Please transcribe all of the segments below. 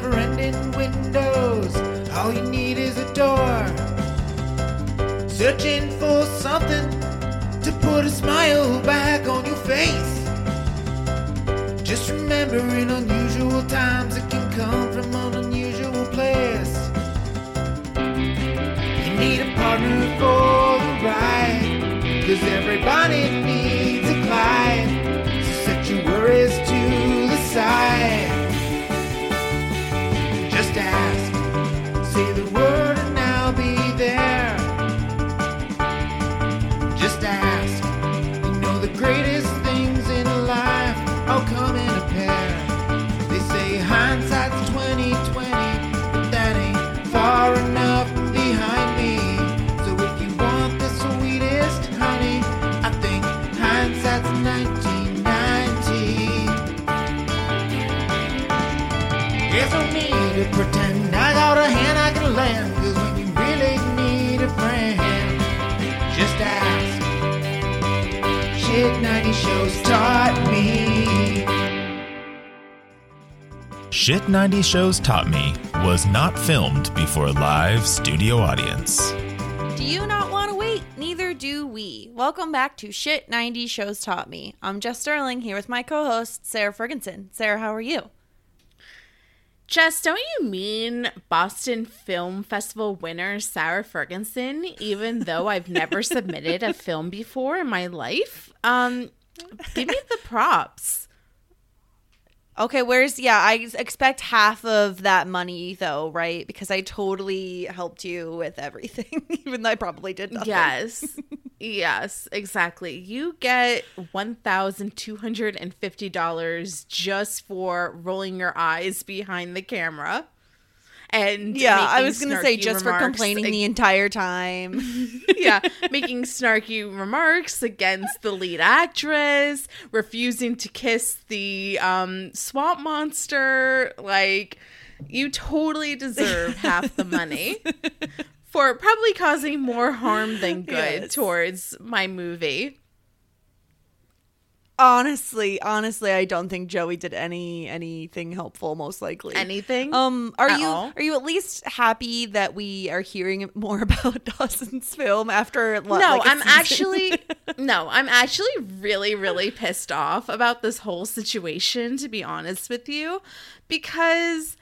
Never ending windows, all you need is a door. Searching for something to put a smile back on your face. Just remember, in unusual times, it can come from an unusual place. You need a partner for the ride. Cause everybody needs a Clyde. So set your worries to the side. Shit 90 Shows Taught Me was not filmed before a live studio audience. Do you not want to wait? Neither do we. Welcome back to Shit 90 Shows Taught Me. I'm Jess Sterling here with my co host, Sarah Ferguson. Sarah, how are you? Jess, don't you mean Boston Film Festival winner Sarah Ferguson, even though I've never submitted a film before in my life? Um, give me the props. Okay, where's, yeah, I expect half of that money though, right? Because I totally helped you with everything, even though I probably did nothing. Yes. yes, exactly. You get $1,250 just for rolling your eyes behind the camera. And Yeah, I was going to say just for complaining the entire time. yeah, making snarky remarks against the lead actress, refusing to kiss the um, swamp monster. Like, you totally deserve half the money for probably causing more harm than good Yes. towards my movie. Honestly, honestly, I don't think Joey did any anything helpful, most likely. Anything? Um, are At you all? are you at least happy that we are hearing more about Dawson's film after? no, like, I'm season? actually no, I'm actually really really pissed off about this whole situation to be honest with you because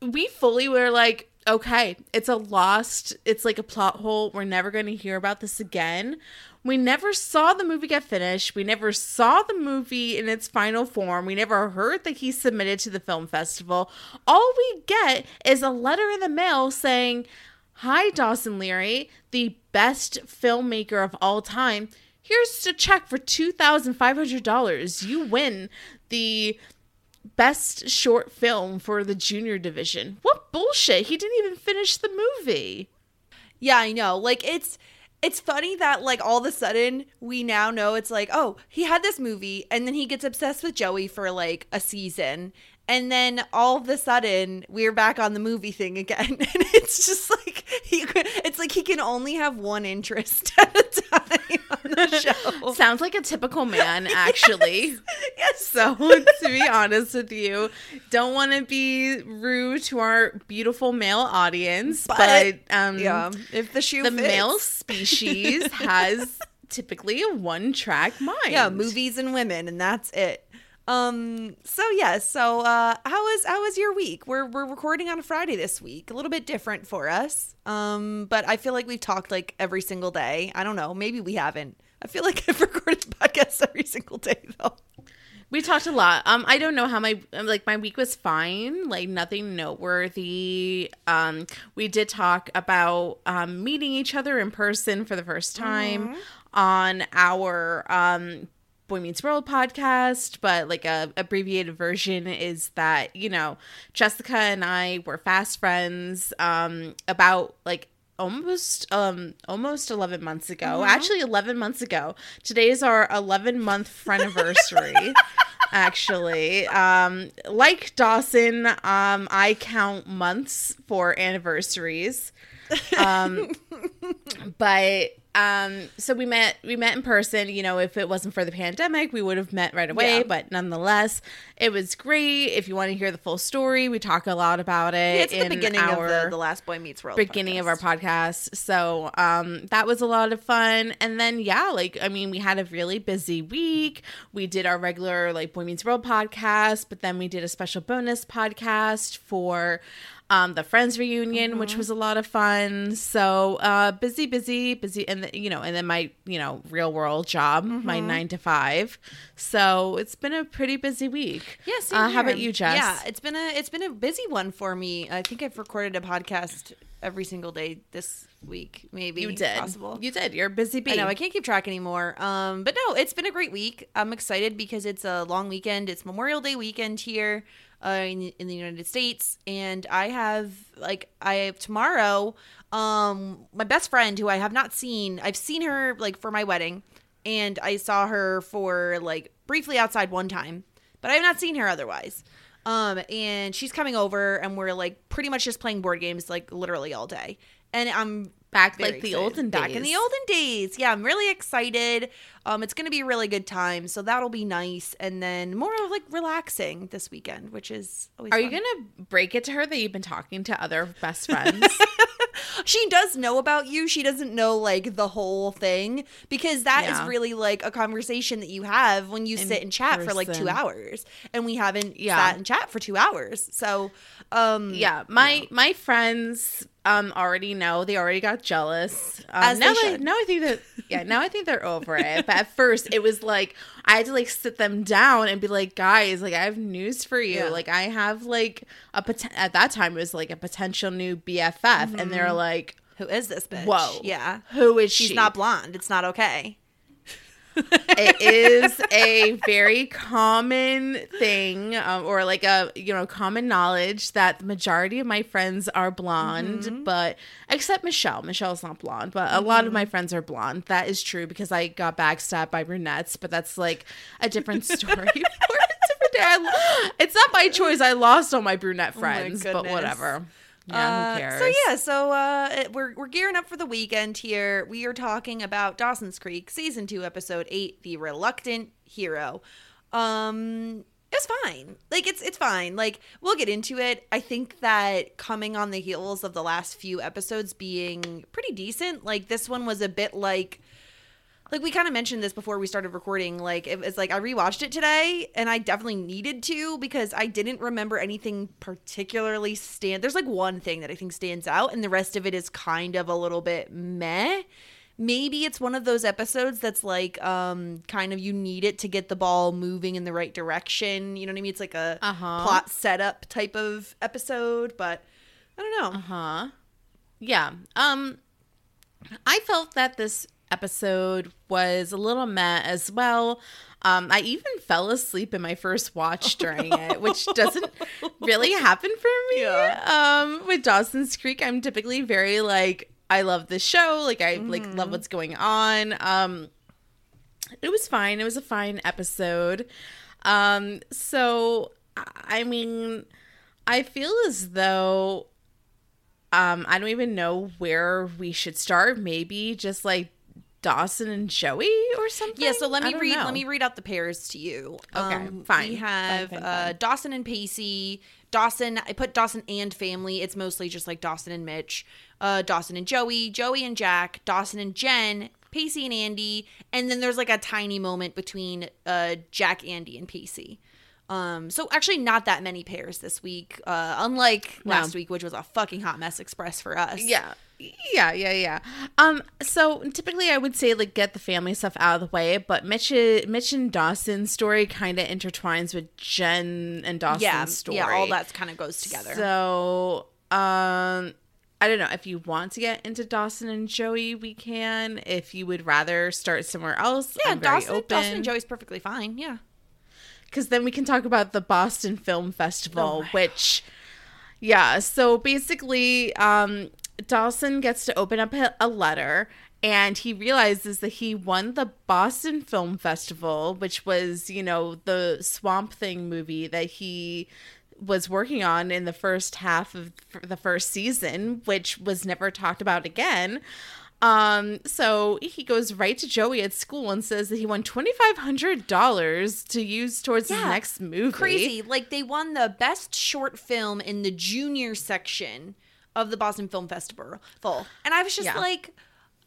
we fully were like okay, it's a lost, it's like a plot hole. We're never going to hear about this again. We never saw the movie get finished. We never saw the movie in its final form. We never heard that he submitted to the film festival. All we get is a letter in the mail saying, Hi, Dawson Leery, the best filmmaker of all time. Here's a check for $2,500. You win the best short film for the junior division. What bullshit? He didn't even finish the movie. Yeah, I know. Like it's it's funny that like all of a sudden we now know it's like, oh, he had this movie and then he gets obsessed with Joey for like a season. And then all of a sudden we're back on the movie thing again. And it's just like he it's like he can only have one interest at a time. on the show. Sounds like a typical man, actually. yes. So, to be honest with you, don't want to be rude to our beautiful male audience, but, But, um, Yeah. If the shoe the fits. male species has typically a one-track mind. yeah, movies and women, and that's it. Um. So yeah. So uh, how was how was your week? We're we're recording on a Friday this week, a little bit different for us. Um. But I feel like we've talked like every single day. I don't know. Maybe we haven't. I feel like I've recorded podcasts every single day though. We talked a lot. Um, I don't know how my like my week was fine, like nothing noteworthy. Um, we did talk about um meeting each other in person for the first time on our um Boy Meets World podcast, but like a abbreviated version is that you know Jessica and I were fast friends um about like almost um almost 11 months ago. Actually 11 months ago. Today is our 11 month friendiversary actually. Um like dawson um i count months for anniversaries. Um but um so we met we met in person you know if it wasn't for the pandemic we would have met right away Yeah. but nonetheless it was great if you want to hear the full story we talk a lot about it Yeah, it's the beginning of the, the last Boy Meets World. beginning of our podcast. podcast. So um that was a lot of fun. And then yeah, like I mean, we had a really busy week. We did our regular like Boy Meets World podcast, but then we did a special bonus podcast for um the Friends reunion, which was a lot of fun. So uh busy, busy, busy and the, you know, and then my, you know, real world job, my 9 to 5. So it's been a pretty busy week. Yes. uh, how about you, Jess? Yeah, it's been a it's been a busy one for me. I think I've recorded a podcast every single day this week. Maybe you did. possible. You did. You're a busy bee. I know I can't keep track anymore. Um, but no, it's been a great week. I'm excited because it's a long weekend. It's Memorial Day weekend here uh, in, in the United States, and I have like I have tomorrow. Um, my best friend who I have not seen. I've seen her like for my wedding, and I saw her for like briefly outside one time, but I have not seen her otherwise. Um, and she's coming over, and we're like pretty much just playing board games like literally all day. And I'm Back very like the excited. olden Back in the olden days. Yeah, I'm really excited. Um, it's gonna be a really good time, so that'll be nice. And then more of like relaxing this weekend, which is always. Are you gonna break it to her that you've been talking to other best friends? She does know about you. She doesn't know like the whole thing because that is Yeah. really like a conversation that you have when you In sit and chat for like two hours, and we haven't Yeah. sat and chat for two hours. So, um, yeah, my my friends um already know. They already got jealous. Um, now should. now I think that yeah, now I think they're over it. But at first, it was like I had to like sit them down and be like, guys, like I have news for you. Yeah. Like I have like a poten- at that time it was like a potential new BFF, and they're like, who is this bitch? whoa, yeah, who is she's she? She's not blonde. It's not okay. It is a very common thing um, or like a you know common knowledge that the majority of my friends are blonde Mm-hmm. but except michelle. Michelle's not blonde but a lot of my friends are blonde. That is true because i got backstabbed by brunettes but that's like a different story for a different day. I- it's not my choice. I lost all my brunette Oh my friends but whatever yeah Uh, who cares So yeah, so uh, it- we're we're gearing up for the weekend here. We are talking about Dawson's Creek season two, episode eight, the reluctant hero. Um, it's fine. Like it's it's fine. Like we'll get into it. I think that coming on the heels of the last few episodes being pretty decent, like this one was a bit like like we kind of mentioned this before we started recording like it was like i rewatched it today and i definitely needed to because i didn't remember anything particularly stand there's like one thing that i think stands out and the rest of it is kind of a little bit meh. Maybe it's one of those episodes that's like um kind of you need it to get the ball moving in the right direction you know what i mean? It's like a Uh-huh. plot setup type of episode but i don't know. Uh huh yeah um i felt that this episode was a little meh as well. Um i even fell asleep in my first watch during it which doesn't really happen for me. Yeah. um with dawson's creek i'm typically very like i love this show. Like i like love what's going on. Um it was fine. It was a fine episode. Um so I- i mean i feel as though um i don't even know where we should start. Maybe just like Dawson and Joey or something. Yeah, so let me read know. let me read out the pairs to you. Um, Okay, fine. We have Fine, fine, Uh, fine. Dawson and Pacey. Dawson, I put Dawson and family. It's mostly just like Dawson and Mitch. Uh, Dawson and Joey, Joey and Jack, Dawson and Jen, Pacey and Andy, and then there's like a tiny moment between uh, Jack, Andy, and Pacey. Um, so actually not that many pairs this week, uh, unlike No. last week, which was a fucking hot mess express for us. Yeah. Yeah, yeah, yeah. Um, so typically I would say like get the family stuff out of the way, but Mitch, Mitch and Dawson's story kind of intertwines with Jen and Dawson's yeah, story. yeah, all that kind of goes together. So, um, I don't know if you want to get into Dawson and Joey, we can. If you would rather start somewhere else, yeah, I'm very Dawson. Dawson and Joey's perfectly fine. Yeah. because then we can talk about the Boston Film Festival, Oh which, yeah. So basically, um, Dawson gets to open up a- letter. And he realizes that he won the Boston Film Festival, which was, you know, the Swamp Thing movie that he was working on in the first half of the first season, which was never talked about again. Um, so he goes right to Joey at school and says that he won twenty five hundred dollars to use towards his Yeah, next movie. Crazy. Like they won the best short film in the junior section of the Boston Film Festival. And I was just Yeah. like,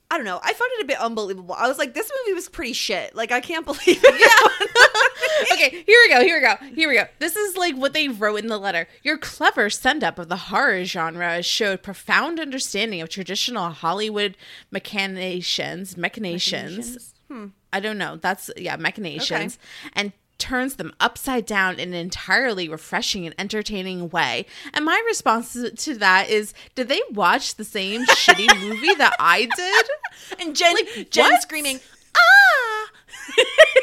I don't know. I found it a bit unbelievable. I was like, this movie was pretty shit. Like, I can't believe it. Yeah. okay, here we go. Here we go. Here we go. This is like what they wrote in the letter. Your clever send up of the horror genre showed profound understanding of traditional Hollywood machinations, machinations. Hmm. I don't know. That's yeah, machinations, and turns them upside down in an entirely refreshing and entertaining way. And my response to that is, did they watch the same shitty movie that I did? and Jen, Jen what? screaming, ah!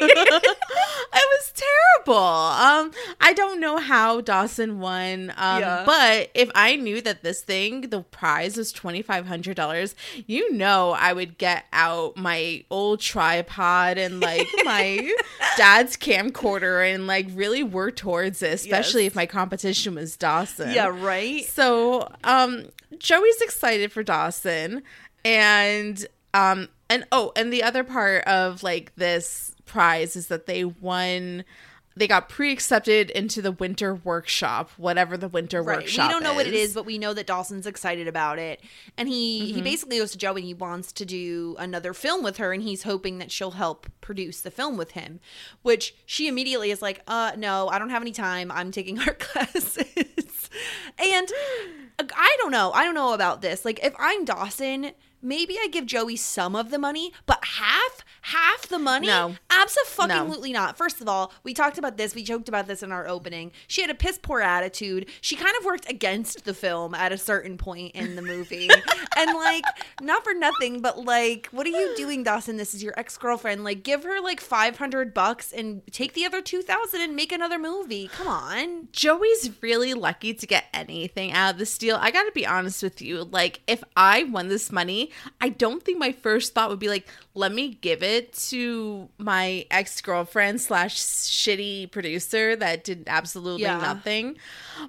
It was terrible. Um, I don't know how Dawson won. Um, Yeah. but if I knew that this thing, the prize was twenty five hundred dollars, you know, I would get out my old tripod and like my dad's camcorder and like really work towards it, especially Yes. if my competition was Dawson. Yeah, right? So, um, Joey's excited for Dawson, and um, and oh, and the other part of like this prize is that they won. They got pre-accepted into the winter workshop, whatever the winter Right. workshop. We don't know what it is, but we know that Dawson's excited about it. And he Mm-hmm. he basically goes to Joey and he wants to do another film with her and he's hoping that she'll help produce the film with him. Which she immediately is like, "Uh no, I don't have any time. I'm taking art classes." and I don't know. I don't know about this. Like if I'm Dawson, maybe I give Joey some of the money, but half half the money? No. Absolutely not. First of all, we talked about this. We joked about this in our opening. She had a piss poor attitude. She kind of worked against the film at a certain point in the movie. and like, not for nothing, but like, what are you doing, Dawson? This is your ex girlfriend. Like, give her like 500 bucks and take the other 2000 and make another movie. Come on. Joey's really lucky to get anything out of this deal. I got to be honest with you. Like, if I won this money, I don't think my first thought would be like, let me give it to my ex girlfriend slash shitty producer that did absolutely Yeah. nothing.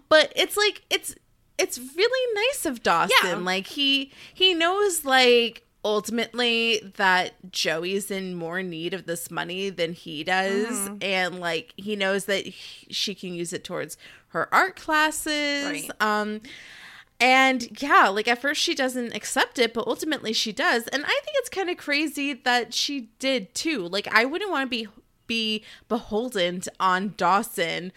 But it's like it's it's really nice of Dawson. Yeah. Like he he knows like ultimately that Joey's in more need of this money than he does Mm-hmm. and like he knows that he- she can use it towards her art classes Right. um and yeah like at first she doesn't accept it but ultimately she does. And i think it's kind of crazy that she did too. Like i wouldn't want to be be beholden on dawson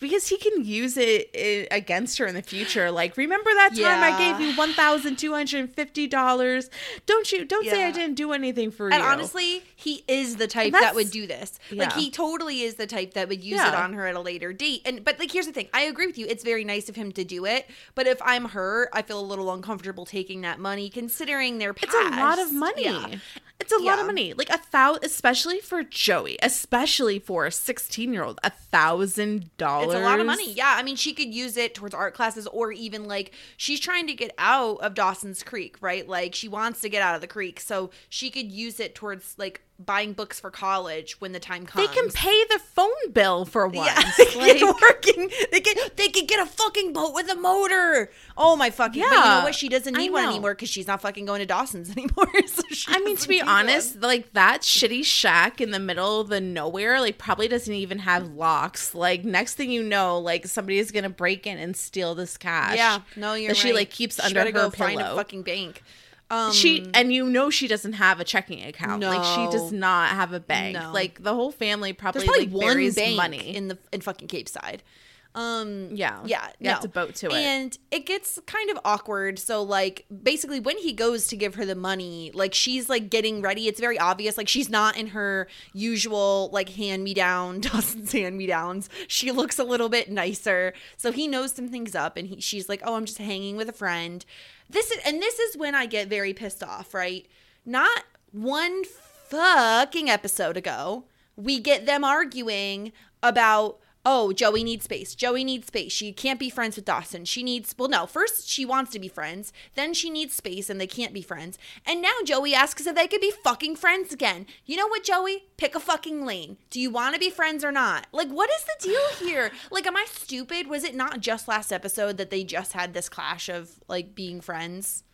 because he can use it, against her in the future like remember that time i gave you $1250 don't you don't say i didn't do anything for And you And honestly, he is the type that would do this. Like he totally is the type that would use Yeah. it on her at a later date. And but like here's the thing. I agree with you. It's very nice of him to do it, but if I'm her, I feel a little uncomfortable taking that money considering their past. It's a lot of money. Yeah. It's a lot of money. Like a thousand, especially for Joey, especially for a 16 year old, a thousand dollars. It's a lot of money. Yeah, I mean, she could use it towards art classes or even like she's trying to get out of Dawson's Creek, right? Like she wants to get out of the creek, so she could use it towards like buying books for college when the time comes. They can pay the phone bill for once. Yeah, they Like, get working. They can they can get a fucking boat with a motor. Oh my fucking! But you know what? She doesn't need one anymore because she's not fucking going to Dawson's anymore. so she I mean, to be honest, one. like that shitty shack in the middle of the nowhere, like probably doesn't even have locks. Like next thing you know, like somebody is gonna break in and steal this cash. Yeah, no, you're that she like keeps She under her go find a pillow. fucking bank. Um, she and you know she doesn't have a checking account. Like she does not have a bank. No. Like the whole family probably, probably like, one bank money. in the in fucking Capeside. Um, yeah, yeah, you have no. to boat to it. And it gets kind of awkward. So like basically when he goes to give her the money, like she's like getting ready. It's very obvious. Like she's not in her usual like hand me down, Dawson's hand me downs. She looks a little bit nicer. So he knows some things up and he, she's like, Oh, I'm just hanging with a friend. This is and this is when I get very pissed off, right? Not one fucking episode ago, we get them arguing about oh joey needs space. Joey needs space. She can't be friends with dawson. She needs well no first she wants to be friends then she needs space and they can't be friends. And now joey asks if they could be fucking friends again. You know what joey? Pick a fucking lane. Do you want to be friends or not? Like what is the deal here? Like am i stupid? Was it not just last episode that they just had this clash of like being friends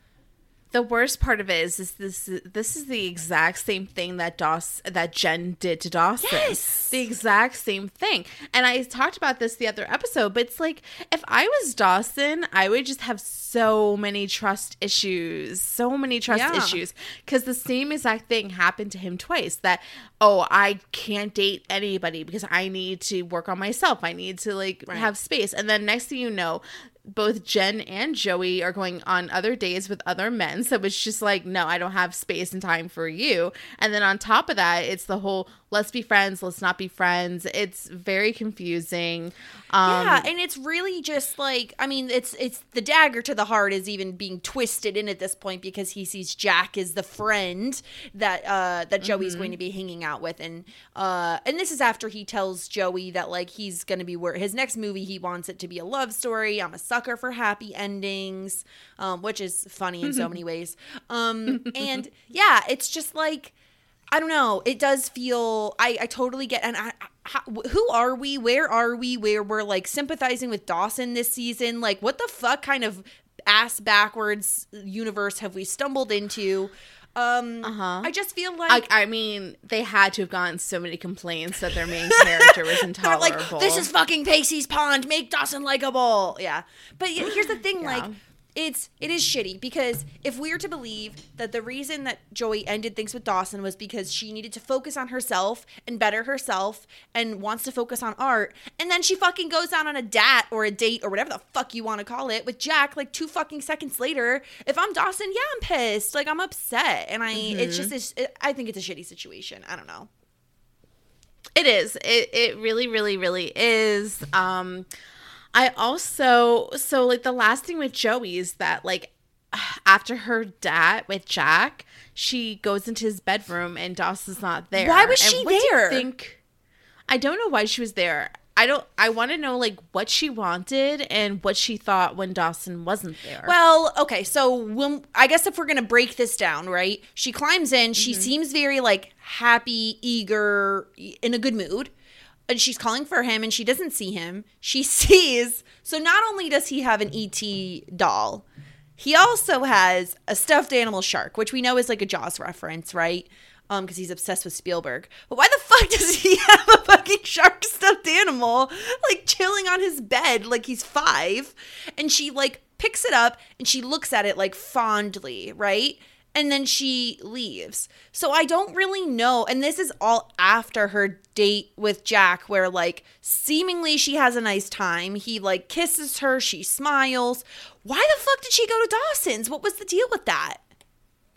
the worst part of it is, is this this is the exact same thing that Doss that Jen did to Dawson. Yes. The exact same thing. And I talked about this the other episode, but it's like if I was Dawson, I would just have so many trust issues. So many trust Yeah. issues. Cause the same exact thing happened to him twice. That oh, I can't date anybody because I need to work on myself. I need to like have space. And then next thing you know, both Jen and Joey are going on other days with other men. So it's just like, no, I don't have space and time for you. And then on top of that, it's the whole let's be friends, let's not be friends. It's very confusing. Um, yeah, and it's really just like I mean, it's it's the dagger to the heart is even being twisted in at this point because he sees Jack as the friend that uh that Joey's Mm-hmm. going to be hanging out with, and uh and this is after he tells Joey that like he's going to be where his next movie he wants it to be a love story. I'm a sucker for happy endings, um, which is funny in so many ways. Um, and yeah, it's just like. I don't know. It does feel. I I totally get. And I, how, who are we? Where are we? Where we're like sympathizing with Dawson this season? Like, what the fuck kind of ass backwards universe have we stumbled into? Um, Uh-huh. I just feel like I, I mean, they had to have gotten so many complaints that their main character was they're intolerable. like, this is fucking Pacey's Pond. Make Dawson likable. Yeah, but here's the thing. Yeah. Like, it's it is shitty because if we're to believe that the reason that Joey ended things with Dawson was because she needed to focus on herself and better herself and wants to focus on art, and then she fucking goes out on a dat or a date or whatever the fuck you want to call it with Jack like two fucking seconds later. If I'm Dawson, yeah, I'm pissed. Like I'm upset, and I it's just it's, it, I think it's a shitty situation. I don't know. It is. It it really, really, really is. Um I also so like the last thing with Joey is that like after her dad with Jack, she goes into his bedroom and Dawson's not there. Why was she what do you there? think I don't know why she was there. I don't I want to know like what she wanted and what she thought when Dawson wasn't there. Well, okay, so when I guess if we're gonna break this down, right? She climbs in. She Mm-hmm. seems very like happy, eager, in a good mood, and she's calling for him, and she doesn't see him. She sees. So not only does he have an ET doll, he also has a stuffed animal shark, which we know is like a Jaws reference, right? Um, because he's obsessed with Spielberg. But why the fuck does he have a fucking shark stuffed animal like chilling on his bed like he's five? And she like picks it up and she looks at it like fondly, right? And then she leaves. So I don't really know. And this is all after her date with Jack, where like seemingly she has a nice time. He like kisses her, she smiles. Why the fuck did she go to Dawson's? What was the deal with that?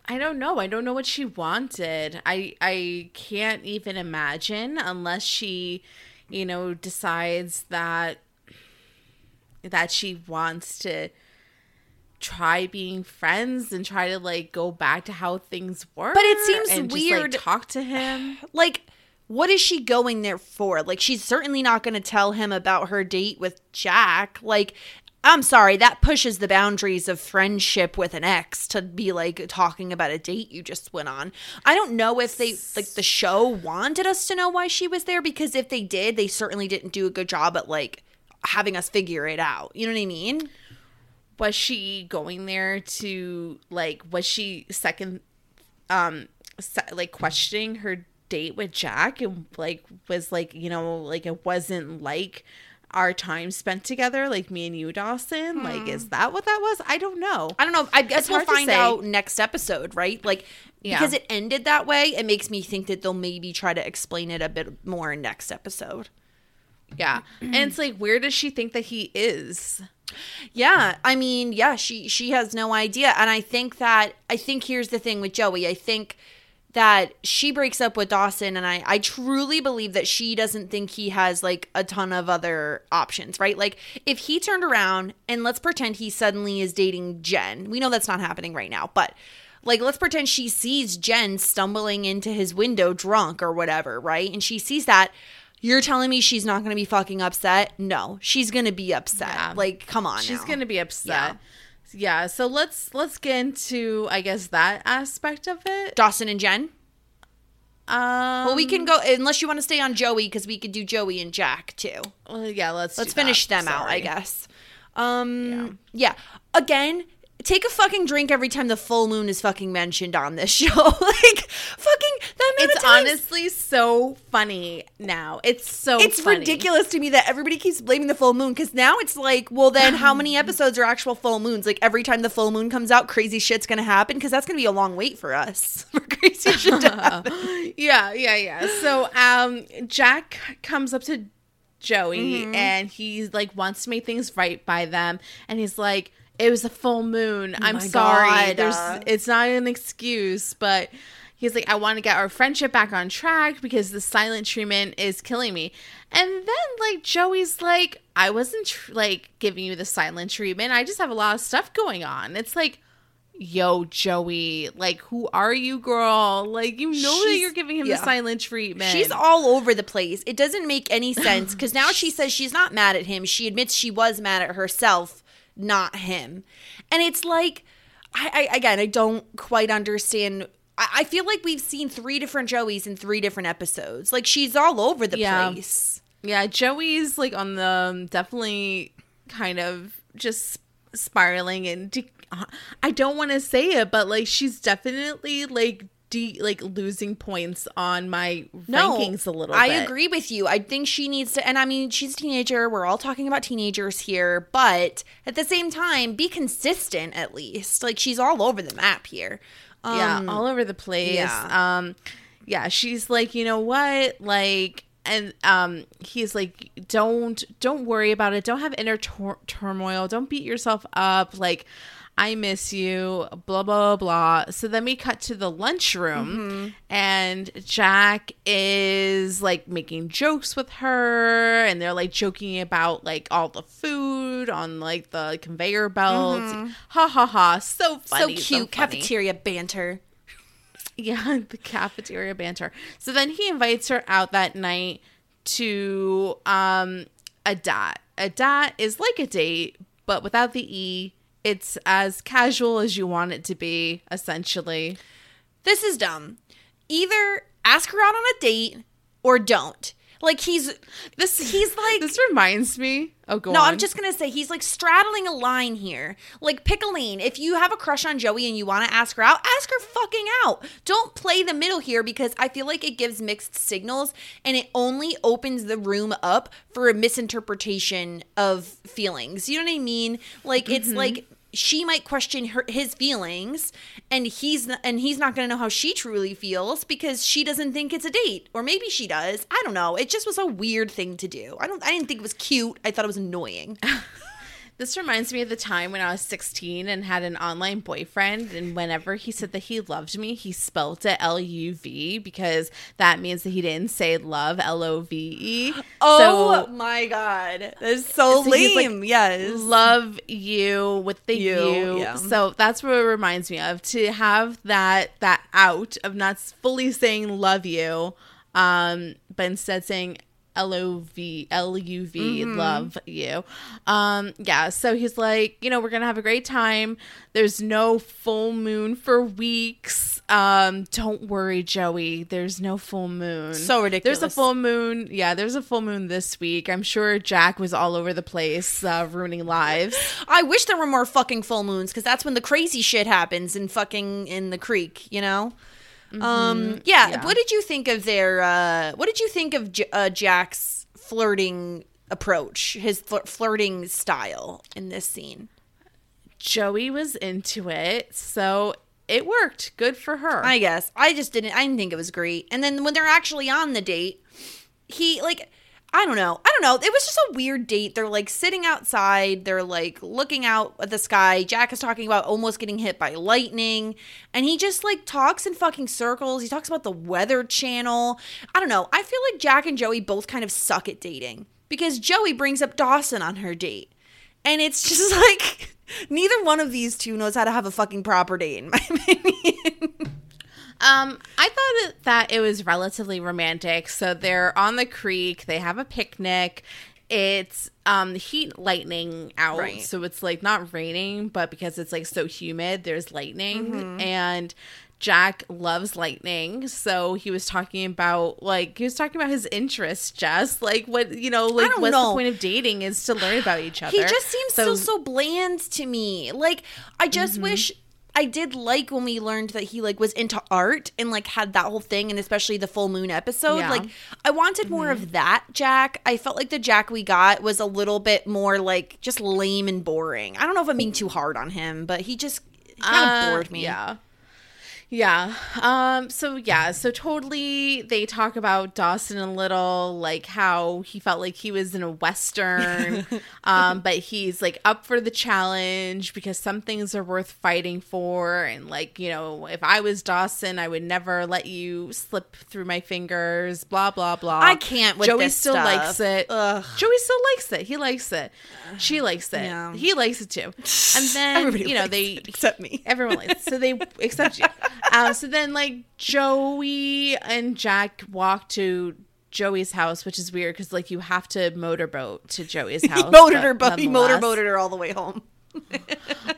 I don't know. I don't know what she wanted. I I can't even imagine unless she, you know, decides that that she wants to try being friends and try to like go back to how things were. But it seems and just, weird- like, talk to him. like what is she going there for like she's certainly not going to tell him about her date with jack like I'm sorry, that pushes the boundaries of friendship with an ex to be like talking about a date you just went on. I don't know if they like the show wanted us to know why she was there because if they did, they certainly didn't do a good job at like having us figure it out. You know what I mean? Was she going there to like was she second um se- like questioning her date with Jack and like was like you know like it wasn't like our time spent together like me and you Dawson like is that what that was I don't know I don't know. I guess It's we'll find out next episode, right? Like Yeah. because it ended that way, it makes me think that they'll maybe try to explain it a bit more next episode. yeah and it's like where does she think that he is Yeah, I mean, yeah, she she has no idea, and I think that I think here's the thing with Joey. I think that she breaks up with Dawson, and I I truly believe that she doesn't think he has like a ton of other options, right? Like if he turned around and let's pretend he suddenly is dating Jen. We know that's not happening right now, but like let's pretend she sees Jen stumbling into his window drunk or whatever, right? And she sees that. You're telling me she's not going to be fucking upset? No, she's going to be upset. Yeah. Like, come on. she's gonna be upset yeah. so let's let's get into I guess that aspect of it Dawson and Jen. um Well, we can go unless you want to stay on Joey because we could do Joey and Jack too. well, yeah let's Let's finish that. them out, I guess. Um, yeah. Again, take a fucking drink every time the full moon is fucking mentioned on this show. like, fucking that amount It's honestly so funny now. It's so It's funny. ridiculous to me that everybody keeps blaming the full moon because now it's like, well, then how many episodes are actual full moons? Like every time the full moon comes out, crazy shit's gonna happen because that's gonna be a long wait for us for crazy shit to happen. Yeah, yeah, yeah. So um Jack comes up to Joey Mm-hmm. and he's like wants to make things right by them and he's like it was a full moon. Oh I'm Oh sorry. God. There's it's not an excuse, but he's like I want to get our friendship back on track because the silent treatment is killing me. And then like Joey's like I wasn't tr- like giving you the silent treatment. I just have a lot of stuff going on. It's like Yo, Joey, like, who are you, girl? Like, you know that you're giving him yeah. the silent treatment. She's all over the place. It doesn't make any sense because now she says she's not mad at him. She admits she was mad at herself, not him. And it's like, I, I again, I don't quite understand. I, I feel like we've seen three different Joeys in three different episodes. Like she's all over the Yeah. place. yeah, Joey's like on the um, definitely kind of just spiraling and de- I don't want to say it, but like she's definitely like de- like losing points on my rankings a little I bit. agree with you. I think she needs to, and I mean, she's a teenager. We're all talking about teenagers here, but at the same time, be consistent at least. Like she's all over the map here. Um, yeah, all over the place. yeah. Um yeah, she's like, "You know what? Like and um he's like, "Don't don't worry about it. Don't have inner turmoil. Don't beat yourself up. Like I miss you, blah, blah, blah. So then we cut to the lunchroom, and Jack is like making jokes with her, and they're like joking about like all the food on like the conveyor belt. Ha ha ha. So funny. so cute funny. cafeteria banter. Yeah, the cafeteria banter. So then he invites her out that night to um a dot. A dot is like a date, but without the E. It's as casual as you want it to be, essentially. This is dumb. Either ask her out on a date or don't. Like he's This he's like this reminds me. Oh, go No, on. I'm just gonna say he's like straddling a line here. Like pick. If you have a crush on Joey and you want to ask her out, ask her fucking out. Don't play the middle here because I feel like it gives mixed signals and it only opens the room up for a misinterpretation of feelings. You know what I mean? Like it's Mm-hmm. like she might question her his feelings and he's not, and he's not going to know how she truly feels because she doesn't think it's a date or maybe she does i don't know it just was a weird thing to do. I don't i didn't think it was cute i thought it was annoying This reminds me of the time when I was 16 and had an online boyfriend. And whenever he said that he loved me, he spelled it L U V because that means that he didn't say love, L O V E. oh my god that's so, So he's like, lame yes love you with the You, you. yeah. So that's what it reminds me of to have that that out of not fully saying love you, um, but instead saying L O V L U V Mm-hmm. love you. Um yeah, so he's like, you know, we're going to have a great time. There's no full moon for weeks. Um don't worry, Joey. There's no full moon. So ridiculous. There's a full moon. Yeah, there's a full moon this week. I'm sure Jack was all over the place uh, ruining lives. I wish there were more fucking full moons because that's when the crazy shit happens in fucking in the creek, you know. Um, yeah. Yeah. What did you think of their? Uh, what did you think of J- uh, Jack's flirting approach, his fl- flirting style in this scene? Joey was into it, so it worked. Good for her. I guess I just didn't. I didn't think it was great. And then when they're actually on the date, he like. I don't know. I don't know. It was just a weird date. They're like sitting outside. They're like looking out at the sky. Jack is talking about almost getting hit by lightning. And he just like talks in fucking circles. He talks about the weather channel. I don't know. I feel like Jack and Joey both kind of suck at dating because Joey brings up Dawson on her date. And it's just like neither one of these two knows how to have a fucking proper date, in my opinion. Um, I thought that it was relatively romantic. So they're on the creek, they have a picnic. It's um heat lightning out. Right. So it's like not raining, but because it's like so humid, there's lightning Mm-hmm. and Jack loves lightning, so he was talking about like he was talking about his interests, Jess. Like what you know, like what's know. the point of dating is to learn about each other. He just seems so so bland to me. Like I just Mm-hmm. wish I did like when we learned that he like was into art and like had that whole thing and especially the full moon episode. Yeah. Like I wanted more of that Jack. I felt like the Jack we got was a little bit more like just lame and boring. I don't know if I'm being too hard on him, but he just kind of Uh, bored me. Yeah. Yeah. Um so yeah, so totally they talk about Dawson a little like how he felt like he was in a western um but he's like up for the challenge because some things are worth fighting for and like, you know, if I was Dawson, I would never let you slip through my fingers, blah blah blah. I can't with Joey still stuff. likes it. Ugh. Joey still likes it. He likes it. She likes it. Yeah. He likes it too. And then Everybody you know they it except me. Everyone likes so they accept you. Um, so then like Joey and Jack walk to Joey's house, which is weird because like you have to motorboat to Joey's house. He motored her, but he motorboated her all the way home.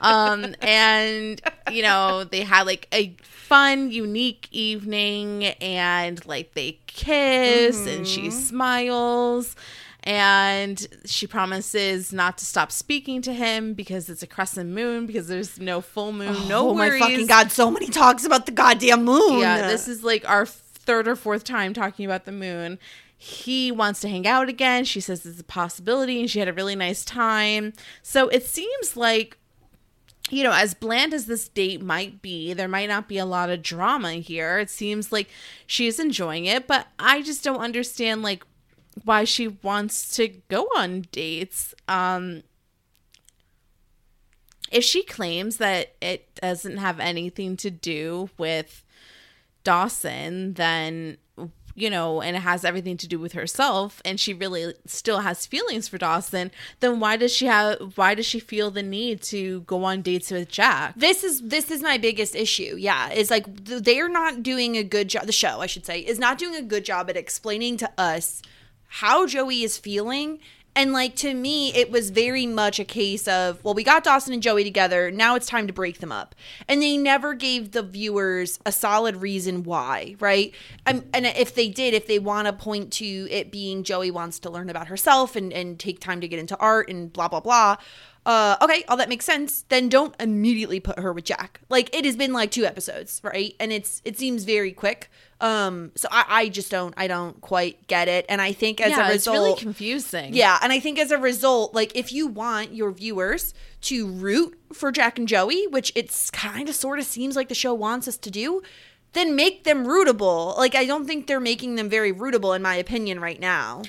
Um, and you know they had like a fun, unique evening, and like they kiss, and she Mm-hmm. smiles. And she promises not to stop speaking to him because it's a crescent moon because there's no full moon. no oh worries. my fucking god! So many talks about the goddamn moon. Yeah, this is like our third or fourth time talking about the moon. He wants to hang out again. She says it's a possibility and she had a really nice time. So it seems like you know, as bland as this date might be, there might not be a lot of drama here. It seems like she's enjoying it, but I just don't understand like why she wants to go on dates. Um if she claims that it doesn't have anything to do with Dawson, then you know, and it has everything to do with herself, and she really still has feelings for Dawson, then why does she have? Why does she feel the need to go on dates with Jack? this is this is my biggest issue yeah is like they're not doing a good job the show i should say is not doing a good job at explaining to us how joey is feeling. And like to me it was very much a case of well we got dawson and joey together. Now it's time to break them up. And they never gave the viewers a solid reason why right? Um, and if they did if they want to point to it being joey wants to learn about herself and, and take time to get into art and blah blah blah uh, okay, all that makes sense. Then don't immediately put her with Jack. Like it has been like two episodes, right? And it's it seems very quick. Um, so I, I just don't I don't quite get it. And I think as yeah, a it's really confusing. yeah, and I think as a result, like if you want your viewers to root for Jack and Joey, which it's kind of sort of seems like the show wants us to do, then make them rootable. Like I don't think they're making them very rootable in my opinion right now.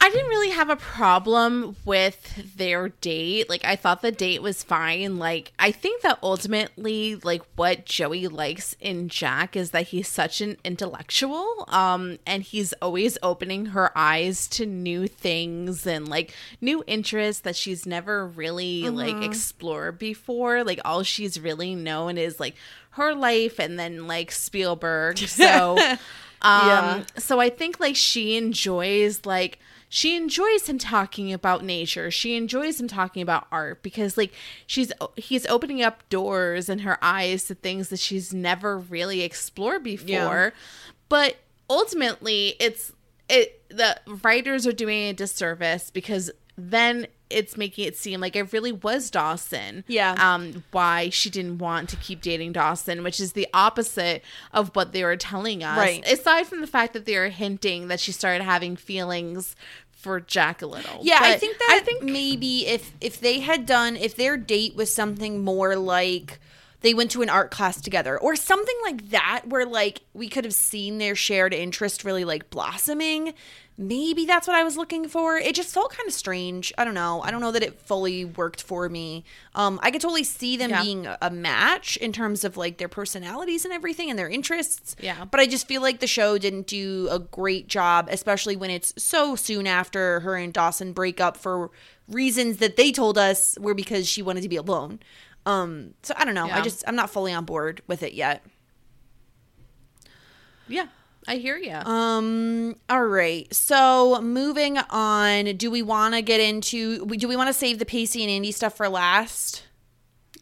I didn't really have a problem with their date. Like I thought the date was fine. Like I think that ultimately like what Joey likes in Jack is that he's such an intellectual um and he's always opening her eyes to new things and like new interests that she's never really like explored before. Like all she's really known is like her life and then like Spielberg. So Um, Yeah. So I think like she enjoys like she enjoys him talking about nature. She enjoys him talking about art because like she's he's opening up doors in her eyes to things that she's never really explored before. Yeah. But ultimately, it's it the writers are doing a disservice because then it's making it seem like it really was Dawson. Yeah. Um, why she didn't want to keep dating Dawson, which is the opposite of what they were telling us. Right. Aside from the fact that they were hinting that she started having feelings for Jack a little. Yeah, I think that I think maybe if if they had done if their date was something more like they went to an art class together or something like that where like we could have seen their shared interest really like blossoming maybe that's what i was looking for it just felt kind of strange i don't know i don't know that it fully worked for me um i could totally see them Yeah. being a match in terms of like their personalities and everything and their interests Yeah. but I just feel like the show didn't do a great job, especially when it's so soon after her and Dawson break up for reasons that they told us were because she wanted to be alone. Um, so I don't know. I just I'm not fully on board with it yet. yeah, I hear you. Um. All right. So moving on. Do we want to get into? Do we want to save the Pacey and Andie stuff for last?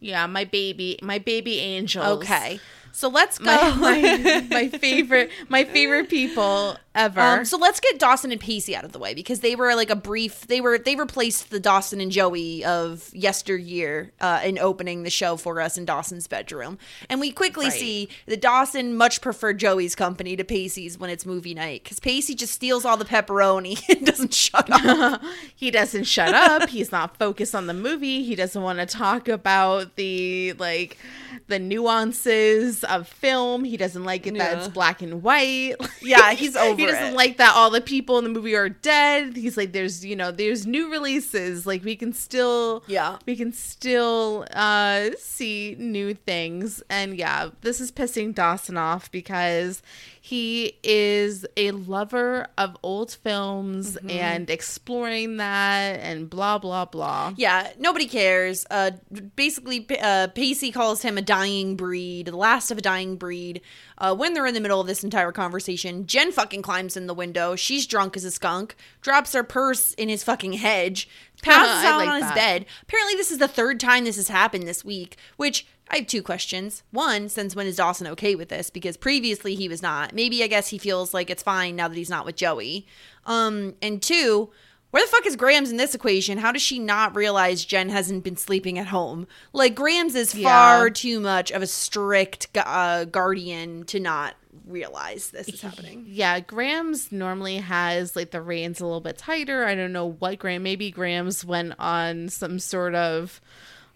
yeah, my baby, my baby angels. Okay. So let's go. My, my, my favorite, my favorite people ever. Um, so let's get Dawson and Pacey out of the way because they were like a brief. They were they replaced the Dawson and Joey of yesteryear uh, in opening the show for us in Dawson's bedroom, and we quickly Right. see that Dawson much preferred Joey's company to Pacey's when it's movie night because Pacey just steals all the pepperoni and doesn't shut up. he doesn't shut up. He's not focused on the movie. He doesn't want to talk about the like the nuances of film. He doesn't like it that Yeah. it's black and white. Yeah, he's over He doesn't it. like that all the people in the movie are dead. He's like there's, you know, there's new releases. Like we can still Yeah. we can still uh see new things. And yeah, this is pissing Dawson off because he is a lover of old films Mm-hmm. and exploring that and blah blah blah. Yeah, nobody cares. Uh, basically, uh, Pacey calls him a dying breed, the last of a dying breed. Uh, when they're in the middle of this entire conversation, Jen fucking climbs in the window. She's drunk as a skunk, drops her purse in his fucking hedge, passes I out like on his that. bed. Apparently, this is the third time this has happened this week, which I have two questions. One, since when is Dawson okay with this? Because previously he was not. Maybe I guess he feels like it's fine now that he's not with Joey. Um, and two, where the fuck is Grams in this equation? How does she not realize Jen hasn't been sleeping at home? Like Grams is Yeah. far too much of a strict uh, guardian to not realize this is happening. Yeah, Grams normally has like the reins a little bit tighter. I don't know what Graham. Maybe Grams went on some sort of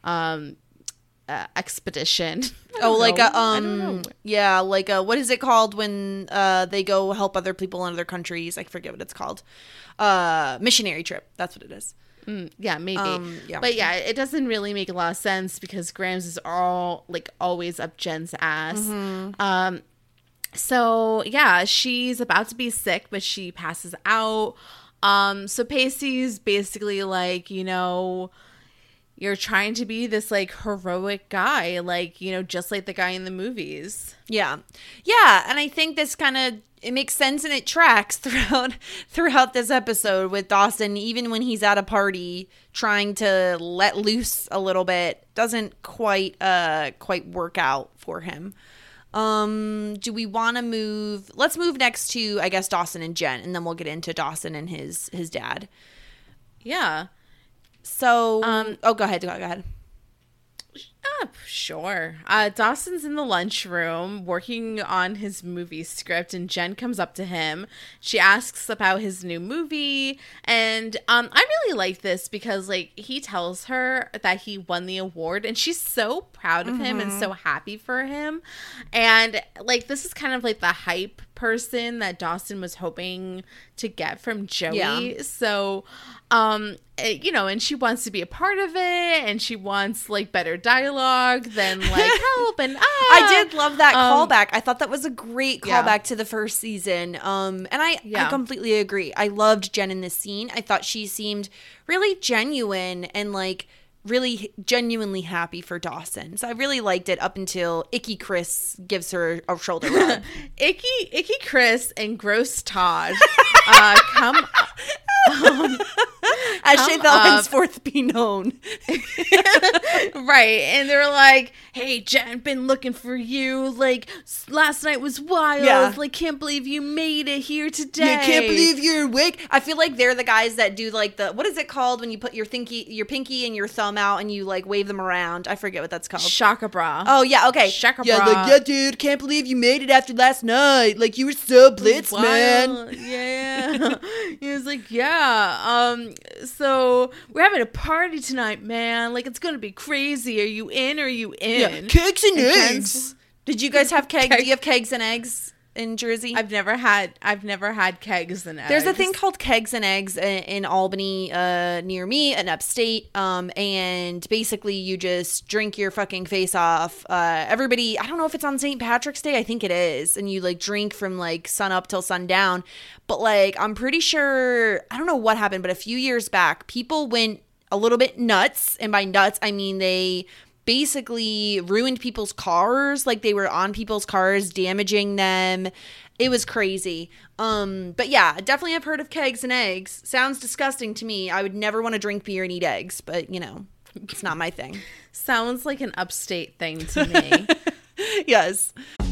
um uh, expedition. Oh, like know. a um, yeah, like a what is it called when uh they go help other people in other countries? I forget what it's called. Uh, missionary trip. That's what it is. Yeah, maybe. Um, yeah. But yeah, it doesn't really make a lot of sense because Grams is all like always up Jen's ass. Mm-hmm. Um so yeah, she's about to be sick, but she passes out. Um so Pacey's basically like, you know, you're trying to be this like heroic guy, like, you know, just like the guy in the movies. Yeah. Yeah, and I think this kind of it makes sense and it tracks throughout throughout this episode with Dawson even when he's at a party trying to let loose a little bit doesn't quite uh quite work out for him. Um do we want to move Let's move next to I guess Dawson and Jen and then we'll get into Dawson and his his dad. Yeah. So um oh go ahead go ahead. Uh, sure. Uh, Dawson's in the lunchroom working on his movie script, and Jen comes up to him. She asks about his new movie, and um, I really like this because like he tells her that he won the award, and she's so proud of him and so happy for him. And like this is kind of like the hype person that Dawson was hoping to get from Joey. Yeah. So, um, eh, you know, and she wants to be a part of it, and she wants like better dialogue than like help and ah. I did love that Um, callback. I thought that was a great Yeah. callback to the first season. Um, and I, I completely agree. I loved Jen in this scene. I thought she seemed really genuine and like really genuinely happy for Dawson. So I really liked it up until Icky Chris gives her a shoulder rub. Icky, Icky Chris and Gross Todd uh, come As Come Shea they'll henceforth be known. right, and they're like, "Hey, Jen, been looking for you. Like last night was wild. Yeah. Like can't believe you made it here today. Can't believe you're awake. I feel like they're the guys that do like the what is it called when you put your thinky your pinky and your thumb out and you like wave them around. I forget what that's called. Shaka bra. Oh yeah, okay. Shaka yeah, bra. like yeah, dude, can't believe you made it after last night. Like you were so blitz, man. Yeah. he was like, Yeah. Um, so we're having a party tonight, man. Like it's gonna be crazy. Are you in? Are you in? Yeah. kegs and, And eggs. Jen's- Did you guys have kegs? Do you have kegs and eggs in Jersey? I've never had I've never had kegs and eggs. There's a thing called kegs and eggs in, in Albany, uh, near me, and upstate. Um, and basically, you just drink your fucking face off. Uh, everybody, I don't know if it's on St. Patrick's Day. I think it is, and you like drink from like sun up till sundown. But like, I'm pretty sure I don't know what happened, but a few years back, people went a little bit nuts, and by nuts, I mean they basically ruined people's cars. Like they were on people's cars damaging them. It was crazy. Um but yeah definitely i've heard of kegs and eggs. Sounds disgusting to me. I would never want to drink beer and eat eggs but you know it's not my thing. Sounds like an upstate thing to me. yes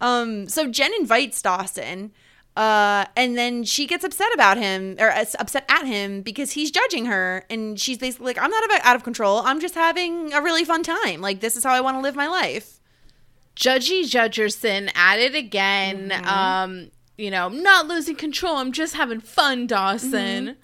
um so jen invites dawson uh and then she gets upset about him or uh, upset at him because he's judging her and she's basically like i'm not about out of control i'm just having a really fun time like this is how i want to live my life Judgy Judgerson at it again. Mm-hmm. Um, you know, not losing control. I'm just having fun, Dawson. Mm-hmm.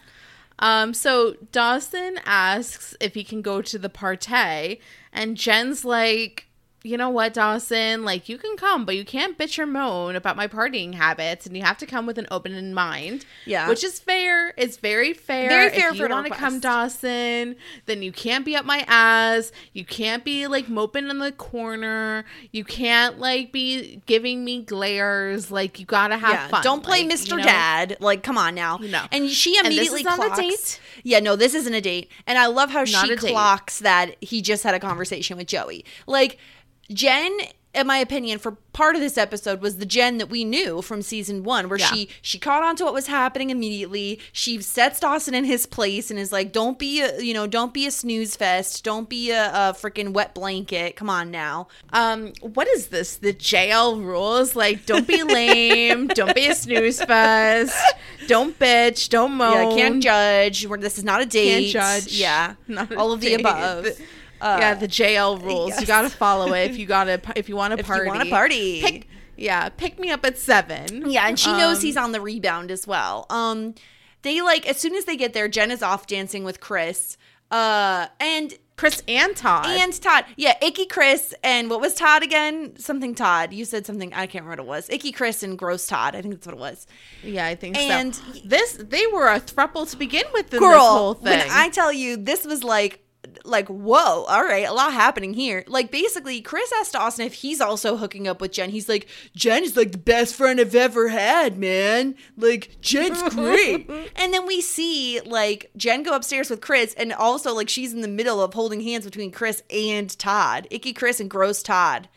Um, so Dawson asks if he can go to the party, and Jen's like, you know what, Dawson? Like, you can come, but you can't bitch or moan about my partying habits, and you have to come with an open mind. Yeah. which is fair. It's very fair. Very fair If you want to come. Dawson, then you can't be up my ass. You can't be like moping in the corner. You can't like be giving me glares. Like you gotta have yeah fun. don't play Like, mr you know? dad like come on now You know. and she And this immediately is not a clocks date? yeah no this isn't a date and i love how Not she clocks that he just had a conversation with joey like jen in my opinion for part of this episode was the jen that we knew from season one where Yeah. she she caught on to what was happening immediately she sets dawson in his place and is like don't be a you know don't be a snooze fest don't be a, a freaking wet blanket come on now Um, what is this? The jail rules? Like, don't be lame. don't be a snooze fest. Don't bitch. Don't moan. yeah can't judge this is not a date Can't judge. yeah all of the above Uh, yeah, the jail rules. yes. You gotta follow it if you gotta if you want to If you party. wanna party. Pick, yeah, pick me up at seven. Yeah, and she knows Um, he's on the rebound as well. Um, they like as soon as they get there, Jen is off dancing with Chris. Uh, and Chris and Todd. and Todd. Yeah, Icky Chris and what was Todd again? Something Todd. You said something. I can't remember what it was. Icky Chris and Gross Todd. I think that's what it was. yeah, I think and- so. And this they were a thruple to begin with in Girl, this whole thing. when I tell you, this was like. Like whoa, all right, a lot happening here. Like basically, Chris asked Dawson if he's also hooking up with Jen. He's like, Jen is like the best friend I've ever had, man. Like Jen's great. and then we see like Jen go upstairs with Chris, and also like she's in the middle of holding hands between Chris and Todd, Icky Chris and Gross Todd.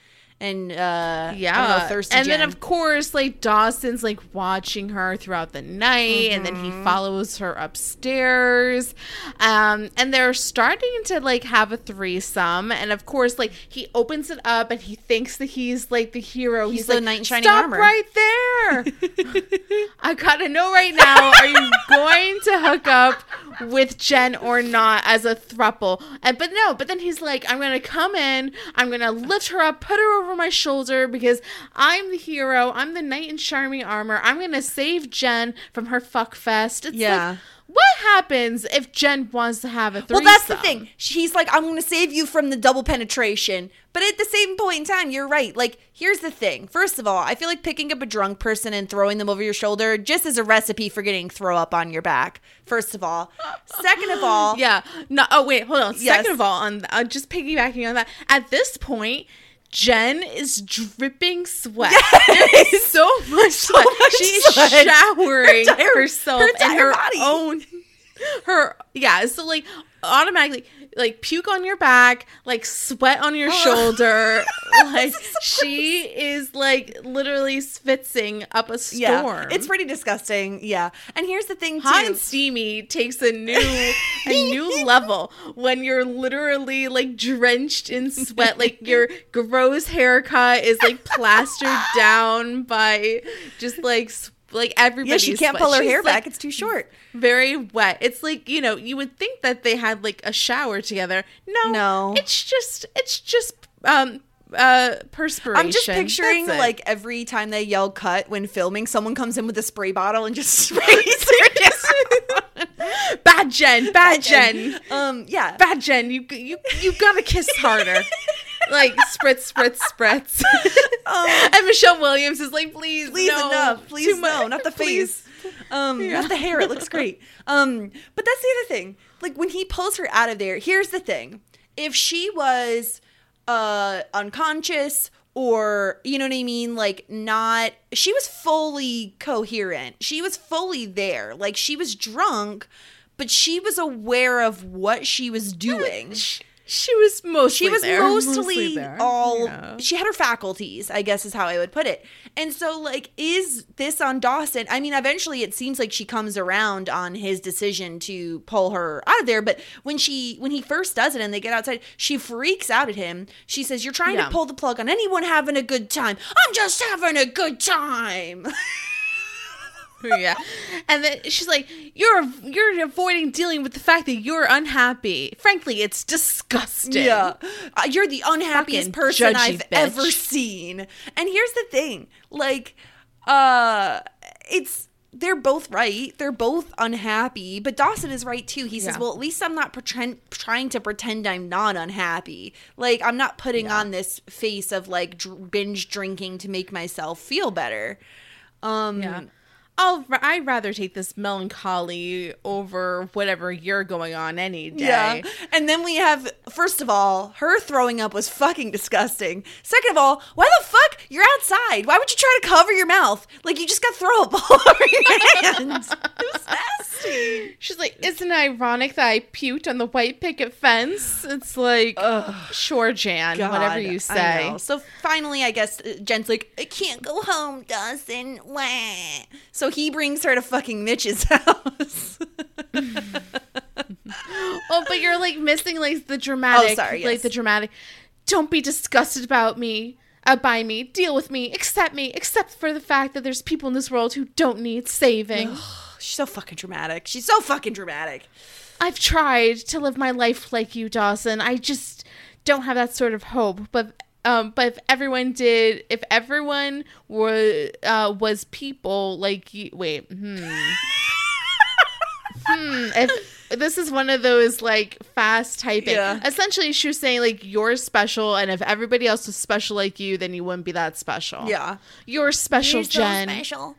And uh, yeah know, thirsty and then of course like dawson's like watching her throughout the night and then he Mm-hmm. follows her upstairs. Um and they're starting to like have a threesome. And of course like he opens it up and he thinks that he's like the hero. He's he's, the like knight in shining stop armor." right there. I gotta know right now are you going to hook up with jen or not as a thruple? And but no but then he's like i'm gonna come in i'm gonna lift her up put her over my shoulder because i'm the hero i'm the knight in shining armor i'm gonna save jen from her fuck fest it's Yeah. like what happens if jen wants to have a threesome Well, that's the thing. He's like, I'm going to save you from the double penetration. But at the same point in time, you're right. Like, here's the thing. First of all, I feel like picking up a drunk person and throwing them over your shoulder just is a recipe for getting throw up on your back. First of all. Second of all, Yeah. No. Oh wait, hold on. Yes. Second of all, on uh, just piggybacking on that, at this point. Jen is dripping sweat. There is so much sweat. much She's sweat. showering Her entire- herself her and her body. own. Her yeah. So like automatically, like puke on your back, like sweat on your oh. shoulder. like she is like literally svitzing up a storm. yeah, it's pretty disgusting. Yeah. And here's the thing, too. hot too. and steamy takes a new a new level when you're literally like drenched in sweat like your gross haircut is like plastered down by just like s- like everybody yeah, she can't pull her hair back. It's too short. very wet it's like you know you would think that they had like a shower together no No. it's just it's just um uh perspiration I'm just picturing like every time they yell cut when filming, someone comes in with a spray bottle and just sprays her down. bad jen bad jen Um, yeah. bad Jen, you you you gotta kiss harder. like spritz, spritz, spritz. and Michelle Williams is like, please, Um, please no, enough please no not the face. Um not the hair it looks great. Um but that's the other thing. Like when he pulls her out of there here's the thing. If she was uh unconscious or you know what i mean? Like not she was fully coherent. She was fully there. Like she was drunk but she was aware of what she was doing. She, she was mostly she was there, mostly, there. all Yeah. she had her faculties i guess is how i would put it and so like is this on dawson i mean eventually it seems like she comes around on his decision to pull her out of there but when she when he first does it and they get outside she freaks out at him she says you're trying Yeah. to pull the plug on anyone having a good time i'm just having a good time yeah. And then she's like, "You're you're avoiding dealing with the fact that you're unhappy. Frankly, it's disgusting." Yeah. Uh, you're the unhappiest Fucking person judgy I've bitch. ever seen. And here's the thing. Like uh it's they're both right. They're both unhappy, but Dawson is right too. He says, Yeah. "Well, at least I'm not pretend trying to pretend I'm not unhappy. Like I'm not putting on this face of like dr- binge drinking to make myself feel better." Um Yeah. I'll r- I'd rather take this melancholy over whatever you're going on any day. Yeah. And then we have, first of all, her throwing up was fucking disgusting. Second of all, why the fuck? You're outside. Why would you try to cover your mouth? Like you just got throw up all over your hands. It was nasty. She's like, isn't it ironic that I puked on the white picket fence? It's like, sure, Jan, whatever you say. So finally, I guess uh, Jen's like, I can't go home, Dawson. Wah. So he brings her to fucking Mitch's house. Oh, but you're like missing like the dramatic, Oh, sorry, yes. like the dramatic. Don't be disgusted about me, uh, by me. Deal with me, accept me, except for the fact that there's people in this world who don't need saving. She's so fucking dramatic. She's so fucking dramatic. I've tried to live my life like you, Dawson. I just don't have that sort of hope. But um, but if everyone did, if everyone were uh, was people like you, wait, hmm, hmm, if this is one of those like fast typing. Yeah. Essentially, she was saying like you're special, and if everybody else was special like you, then you wouldn't be that special. Yeah. you're special, You're so Jen. special.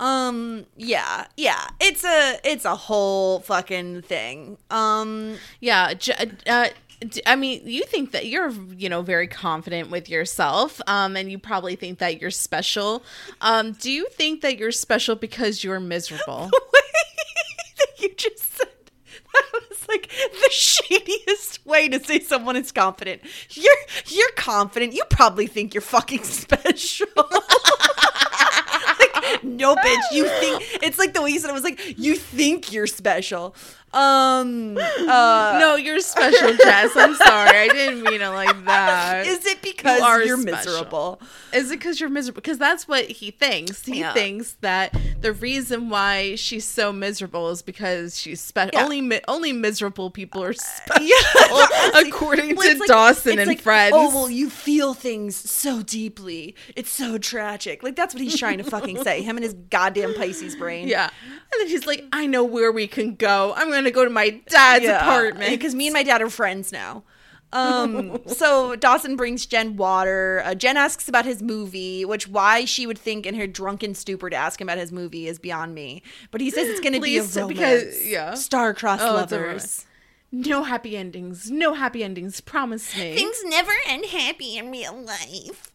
Um yeah, yeah. It's a it's a whole fucking thing. Um Yeah, J- uh, d- I mean, you think that you're, you know, very confident with yourself, um, and you probably think that you're special. Um, do you think that you're special because you're miserable? that you just said that was like the shadiest way to say someone is confident. You're you're confident. You probably think you're fucking special. like, no, bitch. You think it's like the way you said it was like you think you're special. Um. Uh, no, you're special, Jess. I'm sorry. I didn't mean it like that. Is it because You are miserable? Is it because you're miserable? Because that's what he thinks. He Yeah. thinks that the reason why she's so miserable is because she's special. Yeah. Only mi- only miserable people are special, Yeah, according Well, to like- Dawson and like, Friends. Oh well, you feel things so deeply. It's so tragic. Like that's what he's trying to fucking say. Him and his goddamn Pisces brain. yeah, and then he's like, "I know where we can go. I'm gonna go to my dad's apartment because me and my dad are friends now. Um, so Dawson brings Jen water. Uh, Jen asks about his movie, which why she would think in her drunken stupor to ask him about his movie is beyond me. But he says it's going to be a romance. because- yeah. star-crossed Oh, lovers. No happy endings. No happy endings. Promise me. Things never end happy in real life.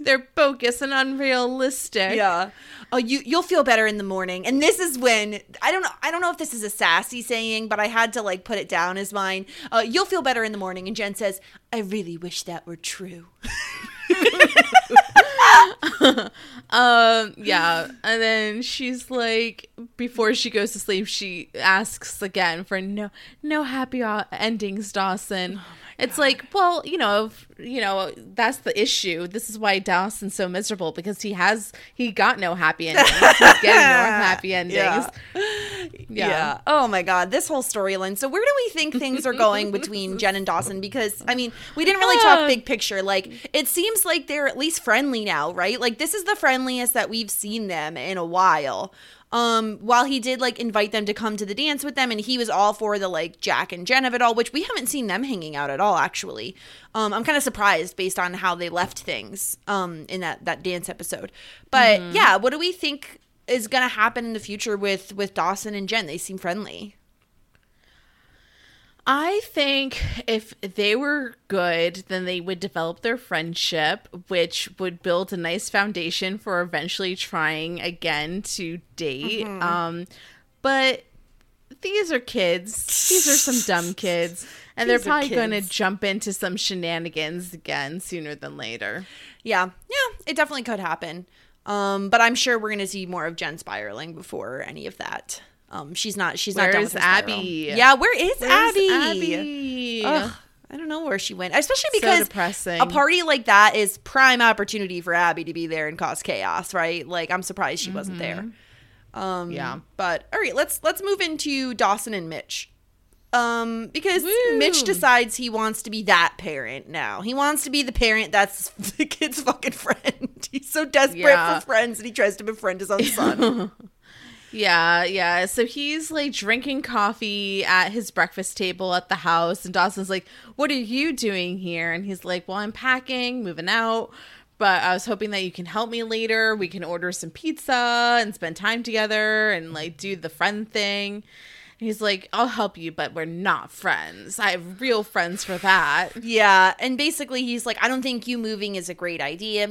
They're bogus and unrealistic. Yeah. Oh, you you'll feel better in the morning. And this is when I don't know I don't know if this is a sassy saying, but I had to like put it down as mine. Uh, you'll feel better in the morning. And Jen says, I really wish that were true. Um, yeah. And then she's like, before she goes to sleep, she asks again for no, no happy endings, Dawson. it's like, well, you know, if, you know, that's the issue. This is why Dawson's so miserable because he has, he got no happy endings. He's getting no happy endings. Yeah. Yeah. Oh my god, this whole storyline. So where do we think things are going between Jen and Dawson? Because I mean, we didn't really talk uh. big picture. Like it seems like they're at least friendly now, right? Like this is the friendliest that we've seen them in a while. Um, while he did like invite them to come to the dance with them, and he was all for the like Jack and Jen of it all, which we haven't seen them hanging out at all. Actually, um, I'm kind of surprised based on how they left things um in that that dance episode. But yeah, what do we think is going to happen in the future with with Dawson and Jen? They seem friendly. I think if they were good, then they would develop their friendship, which would build a nice foundation for eventually trying again to date. Mm-hmm. Um, but these are kids. These are some dumb kids, and they're probably going to jump into some shenanigans again sooner than later. Yeah, yeah, it definitely could happen. Um, but I'm sure we're going to see more of Jen spiraling before any of that. Um, she's not. She's not Where's with her spiral. Abby? Yeah, where is Where's Abby? Abby? Ugh, I don't know where she went. Especially because depressing. a party like that is prime opportunity for Abby to be there and cause chaos, right? Like I'm surprised she wasn't there. Um, Yeah. But all right, let's let's move into Dawson and Mitch. Um, because Woo. Mitch decides he wants to be that parent now. He wants to be the parent that's the kid's fucking friend. He's so desperate Yeah. for friends that he tries to befriend his own son. Yeah, yeah. So he's like drinking coffee at his breakfast table at the house, and Dawson's like, What are you doing here? And he's like, Well, I'm packing, moving out, but I was hoping that you can help me later. We can order some pizza and spend time together and like do the friend thing. He's like, I'll help you, but we're not friends. I have real friends for that. Yeah, and basically he's like, I don't think you moving is a great idea.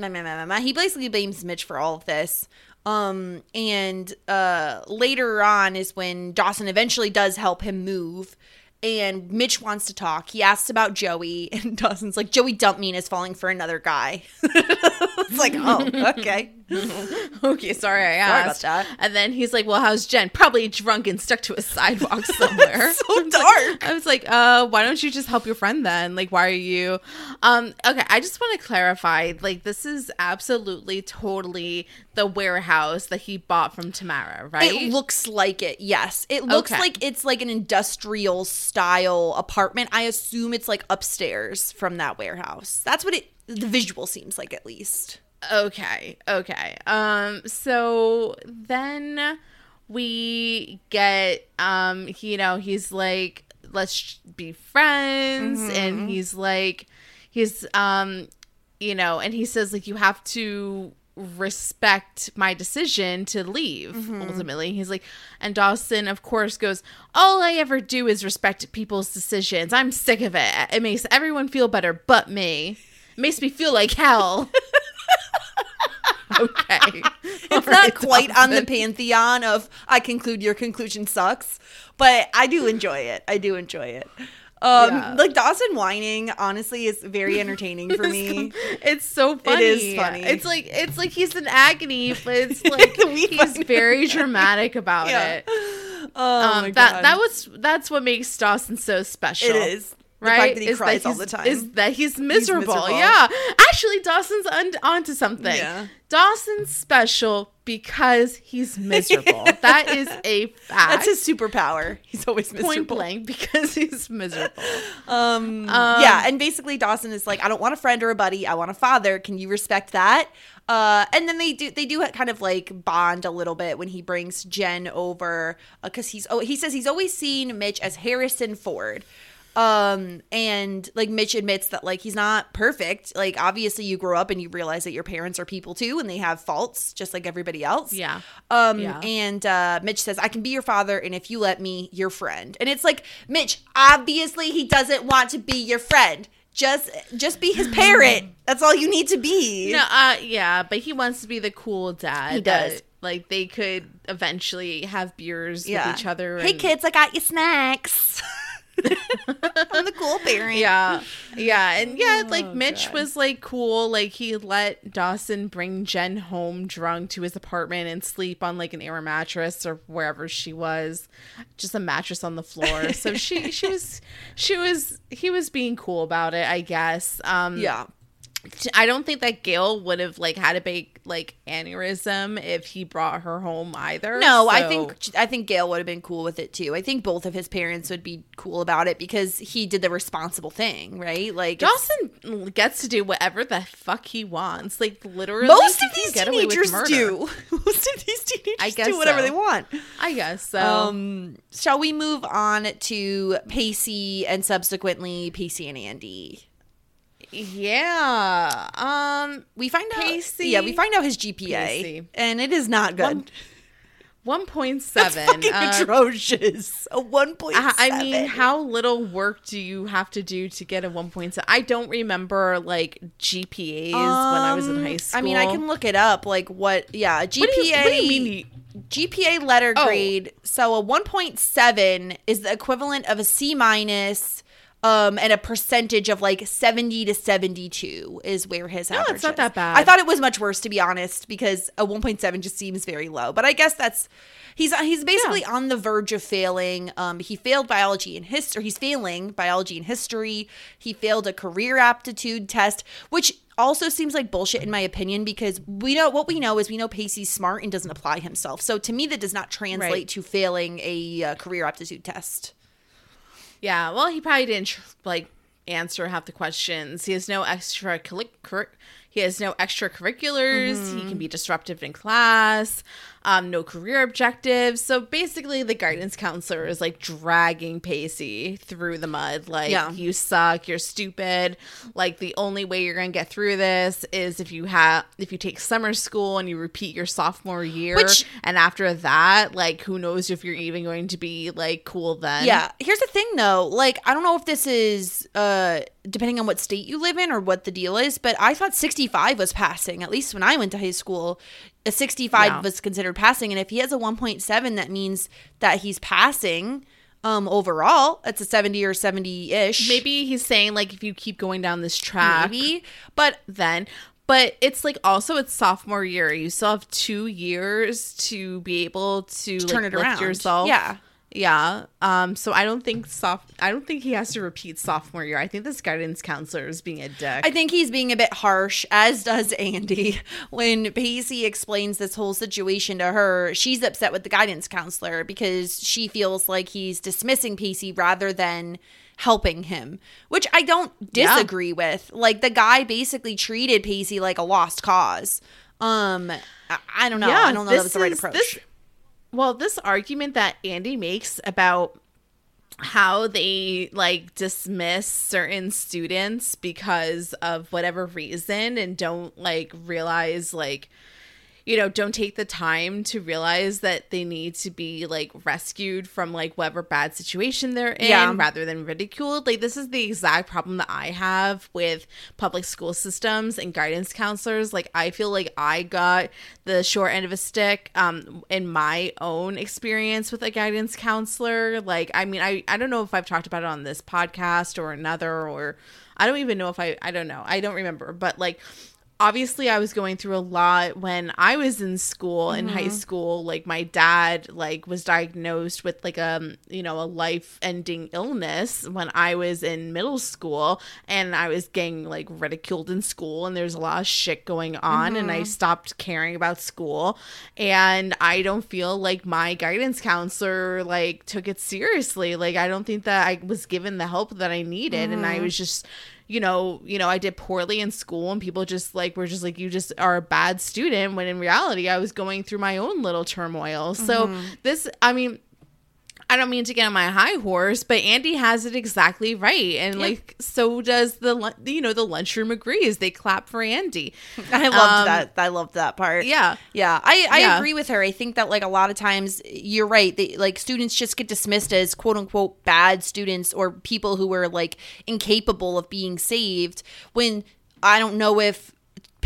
He basically blames Mitch for all of this. Um, and uh, later on is when Dawson eventually does help him move, and Mitch wants to talk. He asks about Joey, and Dawson's like, Joey dumped me and is falling for another guy. it's like, oh, okay. Okay, sorry I Sorry about asked. that. And then he's like, "Well, how's Jen? Probably drunk and stuck to a sidewalk somewhere." so dark. I was like, "Uh, why don't you just help your friend then? Like, why are you?" Um, okay, I just want to clarify. Like, this is absolutely, totally the warehouse that he bought from Tamara, right? It looks like it. Yes, it looks Okay. like it's like an industrial style apartment. I assume it's like upstairs from that warehouse. That's what it. The visual seems like, at least. Okay, okay. Um so then we get um you know, he's like let's be friends and he's like he's um you know, and he says like you have to respect my decision to leave mm-hmm. ultimately. He's like and dawson of course goes all i ever do is respect people's decisions. I'm sick of it. It makes everyone feel better but me. It makes me feel like hell. Okay. It's not quite on the pantheon of I conclude your conclusion sucks, but I do enjoy it. I do enjoy it. Um, Yeah. like Dawson whining, honestly, is very entertaining for me. It's so funny. is funny. It's like it's like he's in agony, but it's like he's very dramatic about Yeah. it. Oh Um, my that that was that's what makes Dawson so special. it is Right, that he Is cries all the time. Is that he's miserable. miserable. Yeah, actually, Dawson's on, onto something. Yeah. Dawson's special because he's miserable. that is a fact. That's his superpower. He's always miserable. point blank because he's miserable. Um, yeah, and basically Dawson is like, I don't want a friend or a buddy. I want a father. Can you respect that? Uh, and then they do they do kind of like bond a little bit when he brings Jen over because he's oh he says he's always seen Mitch as Harrison Ford. Um and like Mitch admits that like he's not perfect. Like obviously you grow up and you realize that your parents are people too and they have faults just like everybody else. Yeah. Um Yeah. and uh Mitch says I can be your father and if you let me your friend. And it's like Mitch obviously he doesn't want to be your friend. Just just be his parent. That's all you need to be. No, uh, yeah, but he wants to be the cool dad. He does. that, like they could eventually have beers with each other. Hey kids, I got you snacks. I'm the cool parent. Yeah, yeah, and yeah, like Oh, Mitch God. was like cool. Like he let Dawson bring Jen home drunk to his apartment and sleep on like an air mattress or wherever she was, just a mattress on the floor. so she she was she was he was being cool about it, I guess. Um, Yeah. I don't think that Gail would have like had a big like aneurysm if he brought her home either. No, I think I think Gail would have been cool with it too. I think both of his parents would be cool about it because he did the responsible thing, right? Like Dawson gets to do whatever the fuck he wants. Like literally, most of these get away with teenagers do. most of these teenagers I guess do whatever so. they want. I guess so. Um, shall we move on to Pacey and subsequently Pacey and Andy? Yeah. Um. We find out, yeah, we find out his GPA, and it is not good. One- One point That's seven. fucking atrocious. A one point I I mean, how little work do you have to do to get a 1.7? I don't remember like GPAs when I was in high school. Um, I mean, I can look it up. Like what? Yeah, a GPA. What do you, what do you mean? GPA letter Oh. grade. So a 1.7 is the equivalent of a C minus. Um, and a percentage of like 70 to 72 is where his No, average it's not is. that bad. I thought it was much worse to be honest because a 1.7 just seems very low. But I guess that's he's he's basically on the verge of failing. Um, he failed biology and history. He's failing biology and history. He failed a career aptitude test, which also seems like bullshit in my opinion because we know what we know is we know Pacey's smart and doesn't apply himself. So to me, that does not translate Right. to failing a uh, career aptitude test. Yeah, well, he probably didn't like answer half the questions. He has no extra curric- he has no extracurriculars. He Mm-hmm. can be disruptive in class. Um, no career objectives. So basically, the guidance counselor is like dragging Pacey through the mud. Like, Yeah. you suck. You're stupid. Like, the only way you're gonna get through this is if you have if you take summer school and you repeat your sophomore year. Which- and after that, like, who knows if you're even going to be like cool then? Yeah. Here's the thing though. Like, I don't know if this is uh depending on what state you live in or what the deal is, but I thought 65 was passing. At least when I went to high school, a 65 Yeah. was considered passing. And if he has a 1.7, that means that he's passing um overall. It's a 70 or 70-ish. maybe he's saying like if you keep going down this track maybe. But then but it's like also it's sophomore year you still have two years to be able to, turn like, it lift around. yourself Yeah. Yeah um so i don't think soft i don't think he has to repeat sophomore year i think this guidance counselor is being a dick I think he's being a bit harsh, as does Andie. When Pacey explains this whole situation to her, she's upset with the guidance counselor because she feels like he's dismissing Pacey rather than helping him, which I don't Yeah. disagree with. Like the guy basically treated Pacey like a lost cause. Um, I, I don't know. I don't know that was the right is- approach. this- well, this argument that Andie makes about how they like dismiss certain students because of whatever reason and don't like realize like you know, don't take the time to realize that they need to be like rescued from like whatever bad situation they're in Yeah. rather than ridiculed. Like this is the exact problem that I have with public school systems and guidance counselors. Like I feel like I got the short end of a stick um in my own experience with a guidance counselor. Like I mean I I don't know if I've talked about it on this podcast or another or I don't even know if I I don't know. I don't remember. But like obviously I was going through a lot when I was in school in high mm-hmm. school like my dad like was diagnosed with like a you know a life-ending illness when I was in middle school and I was getting like ridiculed in school and there's a lot of shit going on and I mm-hmm. stopped caring about school and I don't feel like my guidance counselor like took it seriously. Like I don't think that I was given the help that I needed and I mm-hmm. was just you know, you know, I did poorly in school and people just like were just like you just are a bad student when in reality I was going through my own little turmoil. So mm-hmm. this I mean I don't mean to get on my high horse, but Andie has it exactly right, and like so does the you know the lunchroom agrees. They clap for Andie. I loved Um, that. I loved that part. Yeah, Yeah, I, I Yeah. agree with her. I think that like a lot of times you're right. They, like students just get dismissed as quote unquote bad students or people who are like incapable of being saved when I don't know if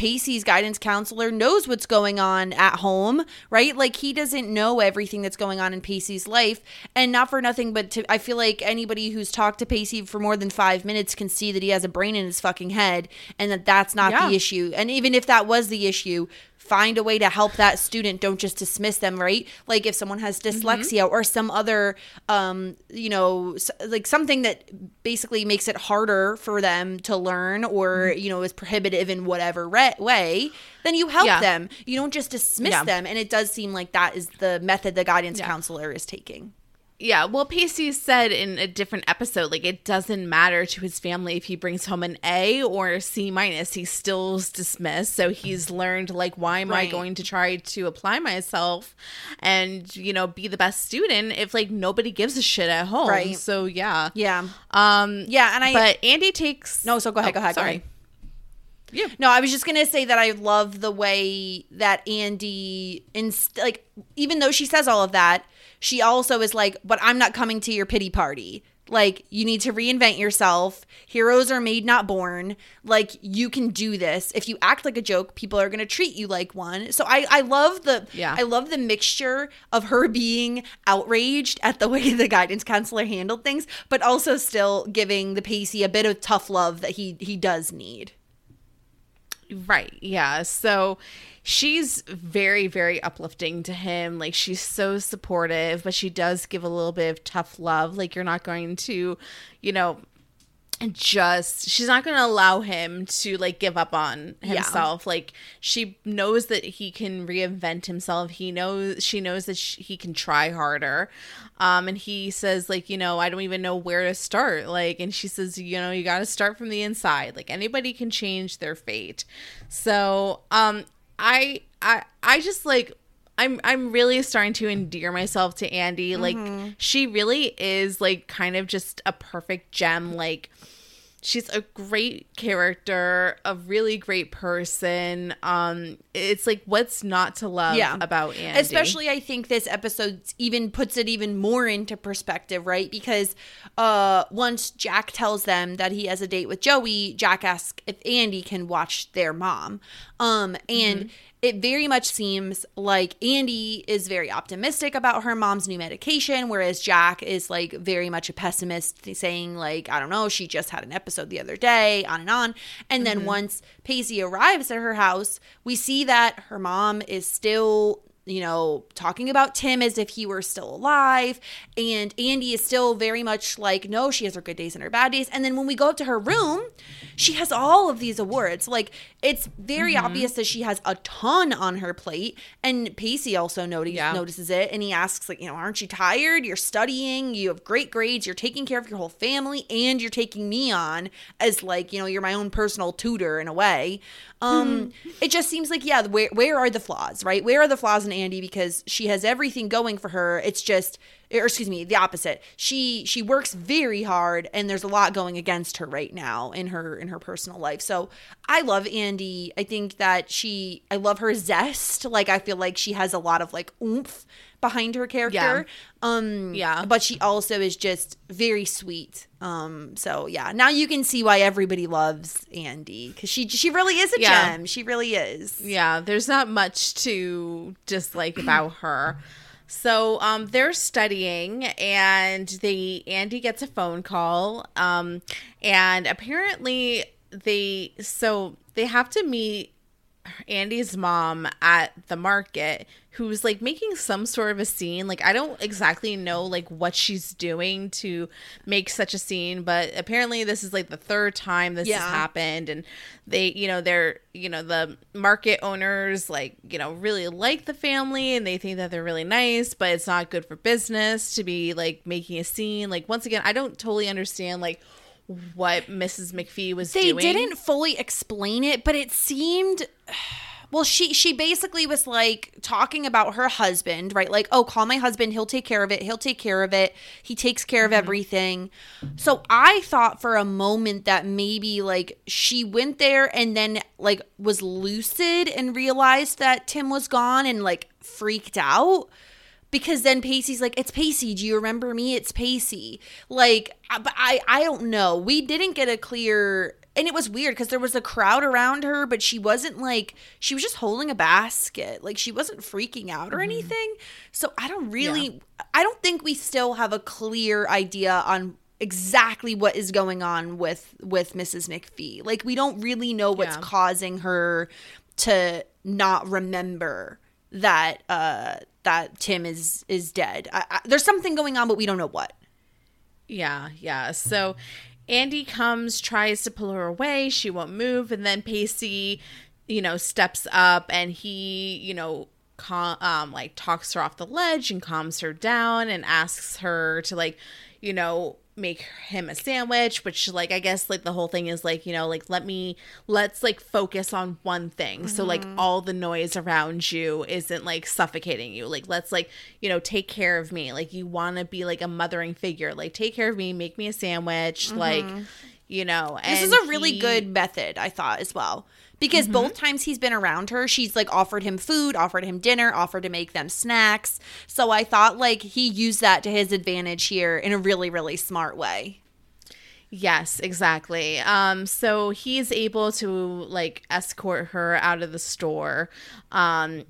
Pacey's guidance counselor knows what's going on at home, right? Like he doesn't know everything that's going on in Pacey's life, and not for nothing, but to, I feel like anybody who's talked to Pacey for more than five minutes can see that he has a brain in his fucking head, and that that's not Yeah. the issue. And even if that was the issue, find a way to help that student. Don't just dismiss them, right? Like if someone has dyslexia or some other, um, you know, like something that basically makes it harder for them to learn or you know is prohibitive in whatever re- way, then you help Yeah. them. You don't just dismiss Yeah. them. And it does seem like that is the method the guidance counselor is taking. Yeah, well, Pacey said in a different episode, like it doesn't matter to his family if he brings home an A or a C minus, he still's dismissed. So he's learned like, why am I going to try to apply myself and you know be the best student if like nobody gives a shit at home? Right. So yeah, Yeah. um, Yeah, and I but Andie takes No, so go ahead, Oh, go ahead, go Sorry. ahead. No, I was just gonna say that I love the way that Andie, inst- like, even though she says all of that, she also is like, "But I'm not coming to your pity party. Like, you need to reinvent yourself. Heroes are made, not born. Like, you can do this. If you act like a joke, people are gonna treat you like one. So I, I love the, Yeah. I love the mixture of her being outraged at the way the guidance counselor handled things, but also still giving the Pacey a bit of tough love that he he does need. Right. Yeah. So she's very, very uplifting to him. Like she's so supportive, but she does give a little bit of tough love. Like you're not going to, you know, just she's not going to allow him to like give up on himself. Like she knows that he can reinvent himself. He knows she knows that sh he can try harder. Um and he says like you know i don't even know where to start. Like and she says you know you got to start from the inside. Like anybody can change their fate. So um i i i just like I'm I'm really starting to endear myself to Andie. Like she really is like kind of just a perfect gem. Like she's a great character, a really great person. Um it's like what's not to love Yeah. about Andie. Especially, I think this episode even puts it even more into perspective, right? Because uh, once Jack tells them that he has a date with Joey, Jack asks if Andie can watch their mom. Um, and it very much seems like Andie is very optimistic about her mom's new medication, whereas Jack is like very much a pessimist, saying, like, I don't know, she just had an episode the other day, on and on. And then mm-hmm. once Pacey arrives at her house, we see that her mom is still you know, talking about Tim as if he were still alive. And Andie is still very much like, no, she has her good days and her bad days. And then when we go up to her room, she has all of these awards. Like, it's very mm-hmm. obvious that she has a ton on her plate. And Pacey also notice, Yeah. notices it. And he asks, like, you know, aren't you tired? You're studying, you have great grades, you're taking care of your whole family, and you're taking me on as, like, you know, you're my own personal tutor in a way. Um, it just seems like, yeah, where where are the flaws, right? Where are the flaws in Andie? Because she has everything going for her. It's just or excuse me, the opposite. She she works very hard and there's a lot going against her right now in her in her personal life. So I love Andie. I think that she I love her zest. Like I feel like she has a lot of like oomph behind her character. Um Yeah. but she also is just very sweet. Um so yeah, now you can see why everybody loves Andie cuz she she really is a Yeah. gem. She really is. Yeah, there's not much to dislike about her. So um, they're studying, and they Andie gets a phone call, um, and apparently they so they have to meet Andie's mom at the market who's like making some sort of a scene like I don't exactly know like what she's doing to make such a scene but apparently this is like the third time this Yeah. has happened and they you know they're you know the market owners like you know really like the family and they think that they're really nice but it's not good for business to be like making a scene like once again I don't totally understand like what Mrs. McPhee was they doing didn't fully explain it but it seemed well she she basically was like talking about her husband right like oh call my husband he'll take care of it he'll take care of it he takes care Mm-hmm. of everything so i thought for a moment that maybe like she went there and then like was lucid and realized that tim was gone and like freaked out because then Pacey's like, "It's Pacey. Do you remember me? It's Pacey." Like, I- but I I don't know. We didn't get a clear, and it was weird because there was a crowd around her, but she wasn't like she was just holding a basket. Like she wasn't freaking out or anything. So I don't really. I don't think we still have a clear idea on exactly what is going on with with Mrs. McPhee. Like we don't really know what's Yeah. causing her to not remember that uh that Tim is is dead. I, I, there's something going on, but we don't know what. Yeah, yeah. So Andie comes, tries to pull her away. She won't move. And then Pacey, you know, steps up and he, you know, um, like talks her off the ledge and calms her down and asks her to, like, you know, make him a sandwich which like i guess like the whole thing is like you know like let me let's like focus on one thing. So like mm-hmm. all the noise around you isn't like suffocating you. Like let's like you know take care of me. Like you want to be like a mothering figure. Like take care of me make me a sandwich like mm-hmm. you know This is a really he- good method, I thought as well. Because both times he's been around her, she's like offered him food, offered him dinner, offered to make them snacks. So I thought like he used that to his advantage here in a really, really smart way. Yes, exactly. Um, so he's able to like escort her out of the store. Um,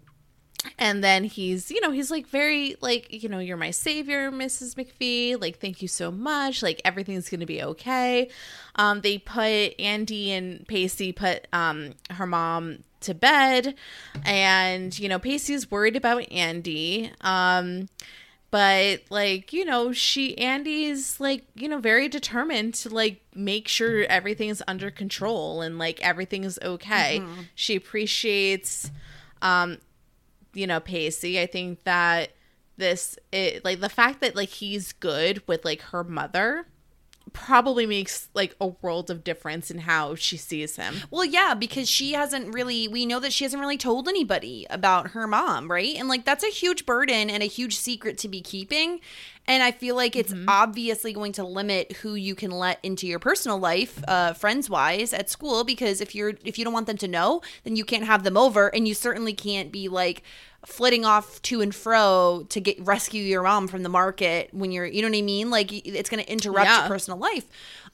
and then he's, you know, he's like very like, you know, you're my savior, Mrs. McPhee. Like, thank you so much. Like, everything's gonna be okay. Um, they put Andie and Pacey put um her mom to bed, and you know, Pacey's worried about Andie. Um, but like you know she andie's like you know very determined to like make sure everything's under control and like everything's okay she appreciates um you know pacey i think that this it like the fact that like he's good with like her mother probably makes like a world of difference in how she sees him Well, yeah, because she hasn't really, we know that she hasn't really told anybody about her mom, right? And like that's a huge burden and a huge secret to be keeping. And I feel like it's obviously going to limit who you can let into your personal life, uh, friends wise, at school. Because if you're, if you don't want them to know, then you can't have them over. And you certainly can't be like, flitting off to and fro to get rescue your mom from the market when you're you know what I mean? Like it's going to interrupt Yeah. your personal life.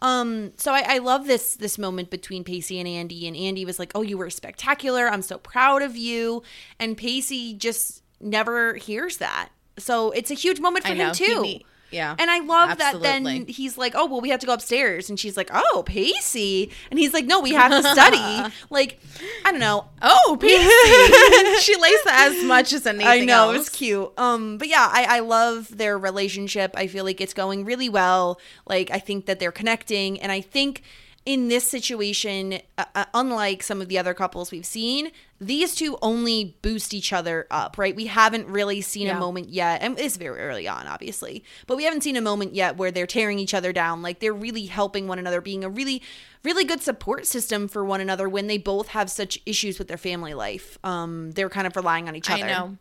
Um so I, I love this this moment between Pacey and Andie and Andie was like oh you were spectacular. I'm so proud of you. And Pacey just never hears that. So it's a huge moment for I him know. He too. need- yeah. and I love that then he's like, oh, well, we have to go upstairs. And she's like, oh, Pacey. And he's like, no, we have to study. like, I don't know. oh pacey she likes that as much as anything I know else. it's cute. Um, but yeah, I, I love their relationship. I feel like it's going really well. Like I think that they're connecting, and I think in this situation, uh, uh, unlike some of the other couples we've seen, these two only boost each other up. Right? We haven't really seen a moment yet, and it's very early on, obviously, but we haven't seen a moment yet where they're tearing each other down. Like they're really helping one another, being a really really good support system for one another when they both have such issues with their family life. Um, they're kind of relying on each other. I know.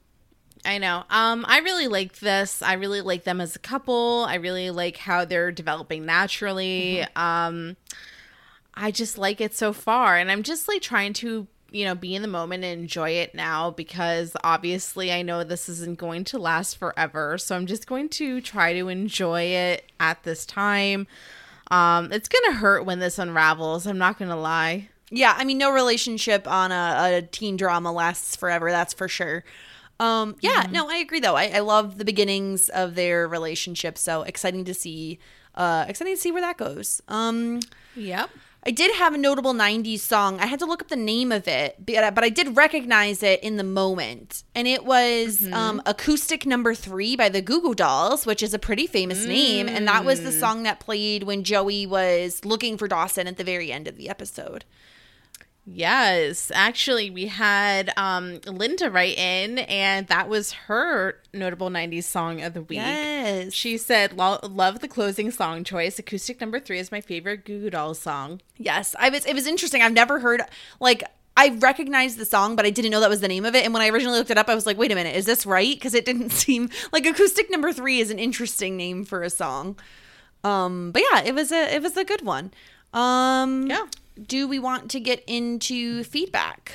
I know. Um, I really like this. I really like them as a couple. I really like how they're developing naturally. Um, I just like it so far, and I'm just like trying to, you know, be in the moment and enjoy it now because obviously I know this isn't going to last forever. So I'm just going to try to enjoy it at this time. Um, it's gonna hurt when this unravels. I'm not gonna lie. Yeah, I mean, no relationship on a, a teen drama lasts forever. That's for sure. Um, yeah, no, I agree though. I, I love the beginnings of their relationship. So exciting to see. Uh, exciting to see where that goes. Um, Yep. I did have a notable 90s song. I had to look up the name of it, but uh, but I did recognize it in the moment. And it was mm-hmm. um, Acoustic Number Three by the Goo Goo Dolls, which is a pretty famous name. And that was the mm. song that played when Joey was looking for Dawson at the very end of the episode. Yes, actually, we had um, Linda write in, and that was her notable '90s song of the week. Yes. She said, "Lo- "Love the closing song choice. Acoustic number three is my favorite Goo Goo Dolls song." Yes, I was. It was interesting. I've never heard like I recognized the song, but I didn't know that was the name of it. And when I originally looked it up, I was like, "Wait a minute, is this right?" Because it didn't seem like acoustic number three is an interesting name for a song. Um, but yeah, it was a it was a good one. Um, Yeah. Do we want to get into feedback?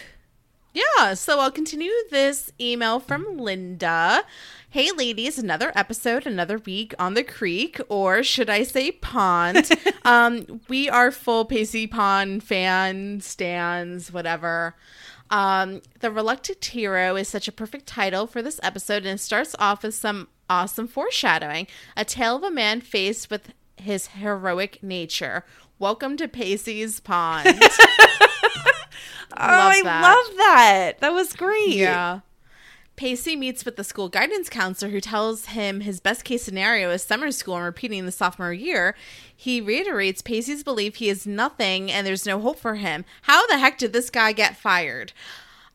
Yeah, so I'll continue this email from Linda. Hey, ladies, another episode, another week on the creek, or should I say pond? um, we are full Pacey Pond fan, stands, whatever. Um, the Reluctant Hero is such a perfect title for this episode, and it starts off with some awesome foreshadowing. A tale of a man faced with his heroic nature. Welcome to Pacey's Pond. oh, I that. love that. That was great. Yeah. Pacey meets with the school guidance counselor who tells him his best case scenario is summer school and repeating the sophomore year. He reiterates Pacey's belief he is nothing and there's no hope for him. How the heck did this guy get fired?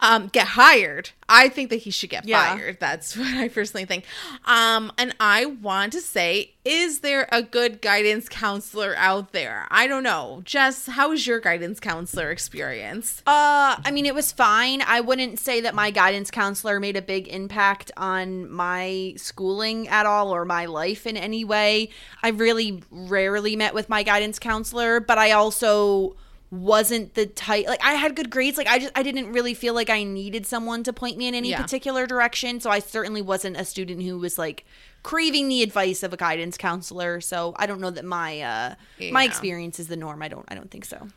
Um, get hired. I think that he should get Yeah. fired. That's what I personally think. Um, and I want to say, is there a good guidance counselor out there? I don't know. Jess, how was your guidance counselor experience? Uh, I mean, it was fine. I wouldn't say that my guidance counselor made a big impact on my schooling at all or my life in any way. I really rarely met with my guidance counselor, but I also wasn't the type like I had good grades like I just I didn't really feel like I needed someone to point me in any Yeah. particular direction so I certainly wasn't a student who was like craving the advice of a guidance counselor so I don't know that my uh my experience is the norm I don't I don't think so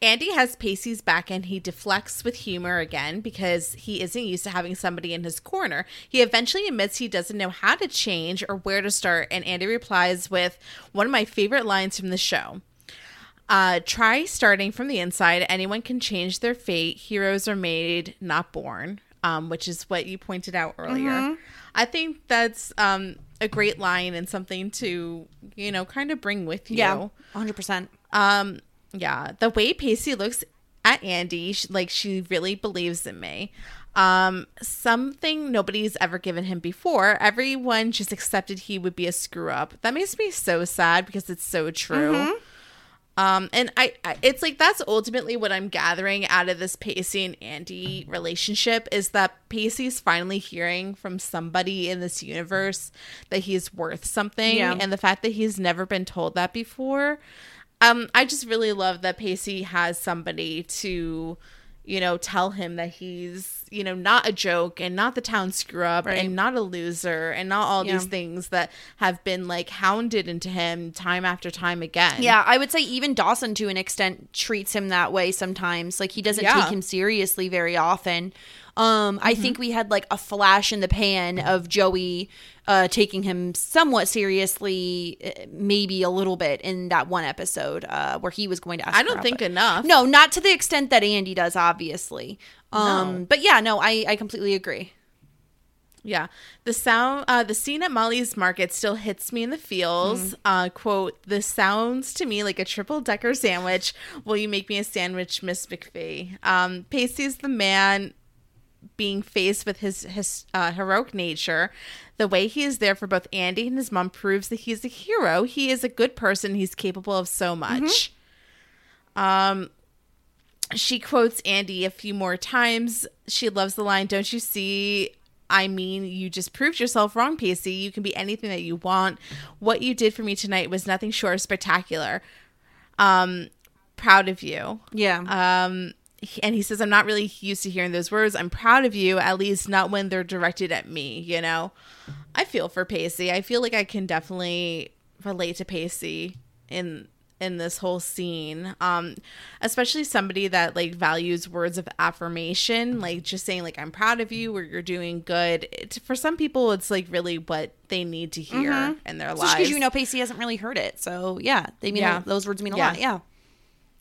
Andie has Pacey's back and he deflects with humor again because he isn't used to having somebody in his corner. He eventually admits he doesn't know how to change or where to start, and Andie replies with one of my favorite lines from the show. Uh, try starting from the inside. Anyone can change their fate. Heroes are made, not born. Um, which is what you pointed out earlier. I think that's um, a great line and something to you know kind of bring with you. yeah 100% Um, yeah, the way Pacey looks at Andie, sh- like she really believes in me. Um, something nobody's ever given him before. Everyone just accepted he would be a screw up. That makes me so sad because it's so true. Um, and I, I, it's like that's ultimately what I'm gathering out of this Pacey and Andie relationship is that Pacey's finally hearing from somebody in this universe that he's worth something, Yeah. and the fact that he's never been told that before. Um, I just really love that Pacey has somebody to, you know, tell him that he's, you know, not a joke and not the town screw up Right. and not a loser and not all Yeah. these things that have been like hounded into him time after time again. Yeah, I would say even Dawson to an extent treats him that way sometimes. Like he doesn't Yeah. take him seriously very often. Um, I think we had like a flash in the pan of Joey uh, taking him somewhat seriously, uh, maybe a little bit in that one episode uh, where he was going to ask. I don't out, think but- enough. No, not to the extent that Andie does, obviously. Um, No. but yeah, no, I, I completely agree. Yeah. The sound uh the scene at Molly's market still hits me in the feels. Uh quote, this sounds to me like a triple decker sandwich. Will you make me a sandwich, Miss McPhee? Um Pacey's the man being faced with his his uh, heroic nature. The way he is there for both Andie and his mom proves that he's a hero. He is a good person. He's capable of so much. Um she quotes Andie a few more times. She loves the line, Don't you see I mean, you just proved yourself wrong, Pacey. You can be anything that you want. What you did for me tonight was nothing short of spectacular. Um, proud of you. Yeah. Um, and he says, I'm not really used to hearing those words. I'm proud of you, at least not when they're directed at me, you know? I feel for Pacey. I feel like I can definitely relate to Pacey in in this whole scene um especially somebody that like values words of affirmation like just saying like i'm proud of you or you're doing good it, for some people it's like really what they need to hear in their Just lives because you know Pacey hasn't really heard it, so yeah, they mean Yeah. those words mean a Yeah. lot. Yeah.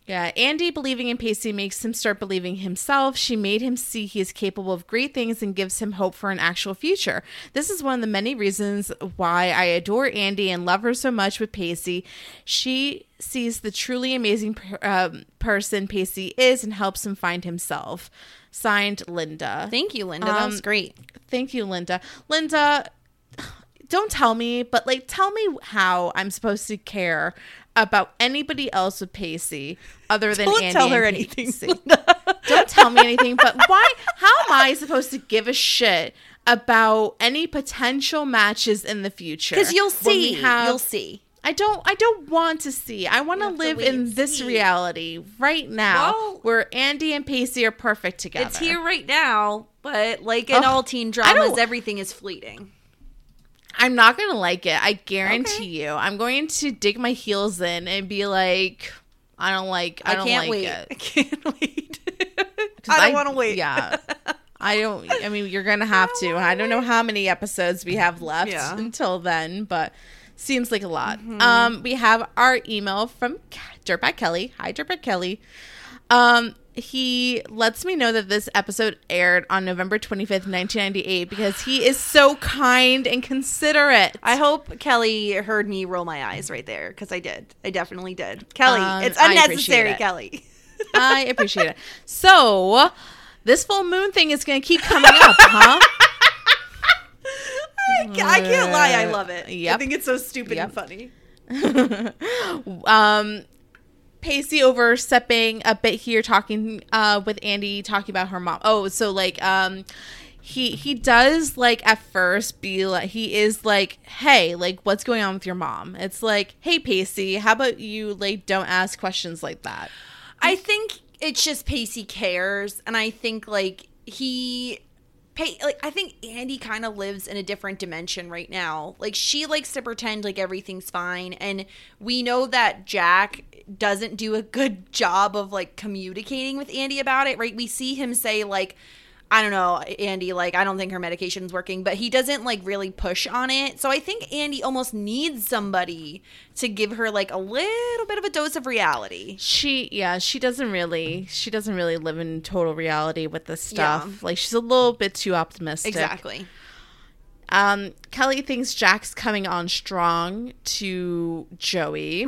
Yeah, Andie believing in Pacey makes him start believing himself. She made him see he is capable of great things and gives him hope for an actual future. This is one of the many reasons why I adore Andie and love her so much with Pacey. She sees the truly amazing per- um, person Pacey is and helps him find himself. Signed, Linda. Thank you, Linda. that was Um, great. Thank you, Linda. Linda, don't tell me, but like tell me how I'm supposed to care about anybody else with Pacey other than Don't Andie tell her anything, don't tell me anything, but why how am I supposed to give a shit about any potential matches in the future? Because you'll see. have- You'll see. I don't I don't want to see. I want to live in this see. reality right now Well- where Andie and Pacey are perfect together. It's here right now, but like in Ugh, all teen dramas, everything is fleeting. I'm not gonna like it. I guarantee you. I'm going to dig my heels in and be like, I don't like. I, I, don't can't like wait. it. I can't wait. I don't want to wait. Yeah. I don't. I mean, you're gonna have to. I don't know how many episodes we have left Yeah. until then, but seems like a lot. Mm-hmm. Um, we have our email from Dirtbag Kelly. Hi, Dirtbag Kelly. Um, he lets me know that this episode aired on November 25th, 1998, because he is so kind and considerate. I hope Kelly heard me roll my eyes right there because I did. I definitely did. Kelly, Um, it's unnecessary, it. Kelly. I appreciate it. So, this full moon thing is going to keep coming up, huh? I can't lie, I love it. I think it's so stupid Yep. and funny. um Pacey overstepping a bit here talking uh with Andie talking about her mom. Oh, so like um he he does like at first be like he is like, "Hey, like what's going on with your mom?" It's like, "Hey Pacey, how about you like don't ask questions like that?" I think it's just Pacey cares, and I think like he, pay like I think Andie kind of lives in a different dimension right now. Like she likes to pretend like everything's fine, and we know that Jack doesn't do a good job of like communicating with Andie about it. Right? We see him say like. I don't know, Andie, like, I don't think her medication's working, but he doesn't, like, really push on it. So I think Andie almost needs somebody to give her, like, a little bit of a dose of reality. She yeah, she doesn't really she doesn't really live in total reality with this stuff. Yeah. Like she's a little bit too optimistic. Exactly. Um, Kelly thinks Jack's coming on strong to Joey.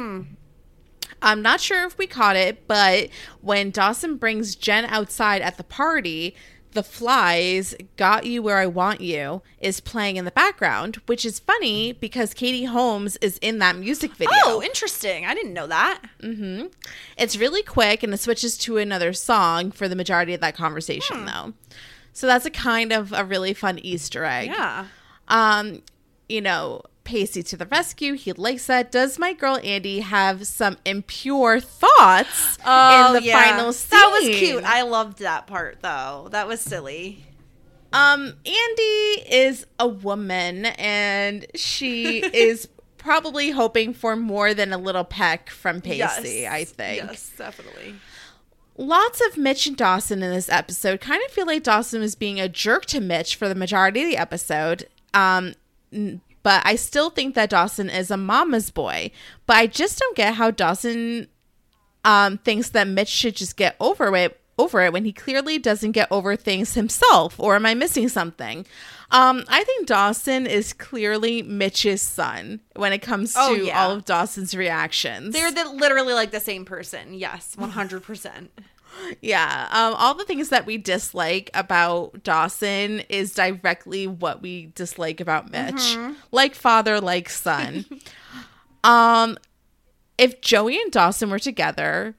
I'm not sure if we caught it, but when Dawson brings Jen outside at the party, the flies got you where I want you is playing in the background, which is funny because Katie Holmes is in that music video. Oh, interesting. I didn't know that. It's really quick and it switches to another song for the majority of that conversation, though. So that's a kind of a really fun Easter egg. Yeah. Um, you know, Pacey to the rescue. He likes that. Does my girl Andie have some impure thoughts in the final scene? Oh, That was cute. I loved that part though. That was silly. Um, Andie is a woman and she is probably hoping for more than a little peck from Pacey, I think. Yes, definitely. Lots of Mitch and Dawson in this episode. Kind of feel like Dawson was being a jerk to Mitch for the majority of the episode. Um, but I still think that Dawson is a mama's boy. But I just don't get how Dawson um, thinks that Mitch should just get over it over it when he clearly doesn't get over things himself. Or am I missing something? Um, I think Dawson is clearly Mitch's son when it comes to Oh, yeah. all of Dawson's reactions. They're the, literally like the same person. Yes, one hundred percent. Yeah. Um, all the things that we dislike about Dawson is directly what we dislike about Mitch. Like father, like son. um, if Joey and Dawson were together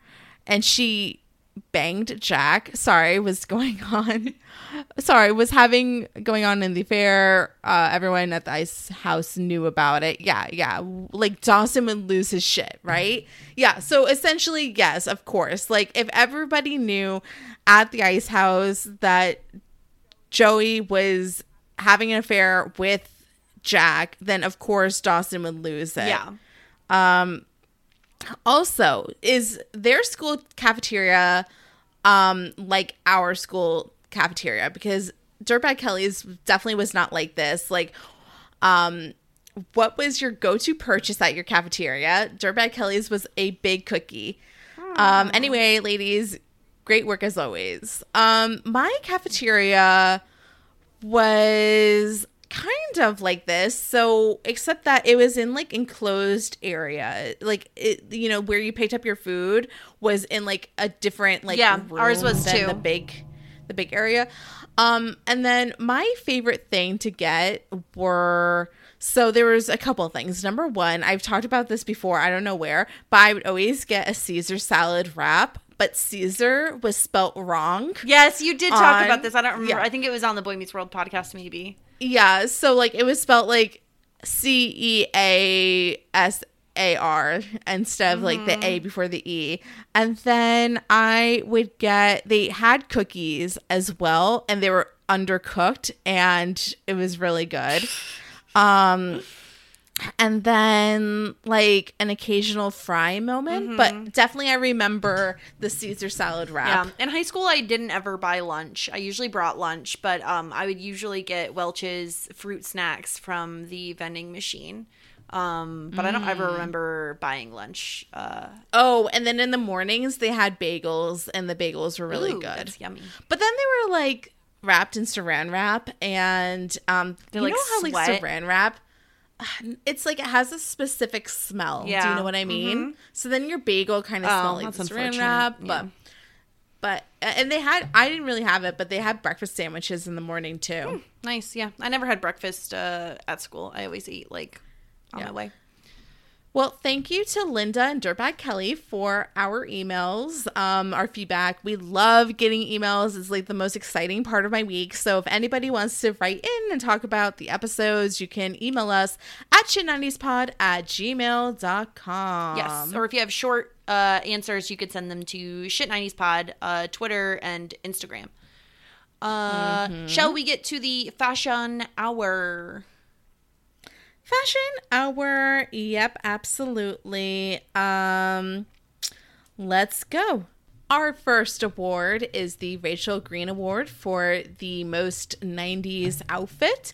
and she banged Jack. Sorry, was going on. Sorry, was having going on in the fair. Uh, everyone at the ice house knew about it. Yeah, yeah. Like Dawson would lose his shit, right? Yeah. So essentially, yes, of course. Like if everybody knew at the ice house that Joey was having an affair with Jack, then of course Dawson would lose it. Yeah. Um, also, is their school cafeteria um like our school cafeteria? Because Dirtbag Kelly's definitely was not like this. Like, um, what was your go-to purchase at your cafeteria? Dirtbag Kelly's was a big cookie. Um, anyway, ladies, great work as always. Um, my cafeteria was kind of like this so except that it was in like enclosed area like it you know where you picked up your food was in like a different like Yeah, ours was than too. the big the big area um and then my favorite thing to get were so there was a couple of things number one i've talked about this before i don't know where but i would always get a caesar salad wrap but caesar was spelt wrong Yes, you did talk On- about this. I don't remember. yeah. I think it was on the Boy Meets World podcast, maybe. Yeah, so like it was spelled like C E A S A R instead of like the A before the E. And then I would get they had cookies as well and they were undercooked and it was really good. Um and then like an occasional fry moment, but definitely I remember the Caesar salad wrap. Yeah. In high school, I didn't ever buy lunch. I usually brought lunch, but um, I would usually get Welch's fruit snacks from the vending machine. Um, but I don't ever remember buying lunch. Uh, Oh, and then in the mornings they had bagels and the bagels were really ooh, good. Yummy. But then they were like wrapped in saran wrap and um you like, know how like saran wrap it's like it has a specific smell. Do you Mm-hmm. know what I mean? So then your bagel kind of Oh, smelled like saran wrap, Yeah. but but and they had I didn't really have it, but they had breakfast sandwiches in the morning too. Nice. Yeah. I never had breakfast uh, at school. I always eat like on Yeah. my way. Well, thank you to Linda and Dirtbag Kelly for our emails, um, our feedback. We love getting emails. It's like the most exciting part of my week. So if anybody wants to write in and talk about the episodes, you can email us at shit90spod at gmail.com. Yes. Or if you have short uh, answers, you could send them to shit90spod, uh, Twitter, and Instagram. Uh, Mm-hmm. Shall we get to the fashion hour? Fashion hour. Yep, absolutely. Um let's go. Our first award is the Rachel Green Award for the most 90s outfit.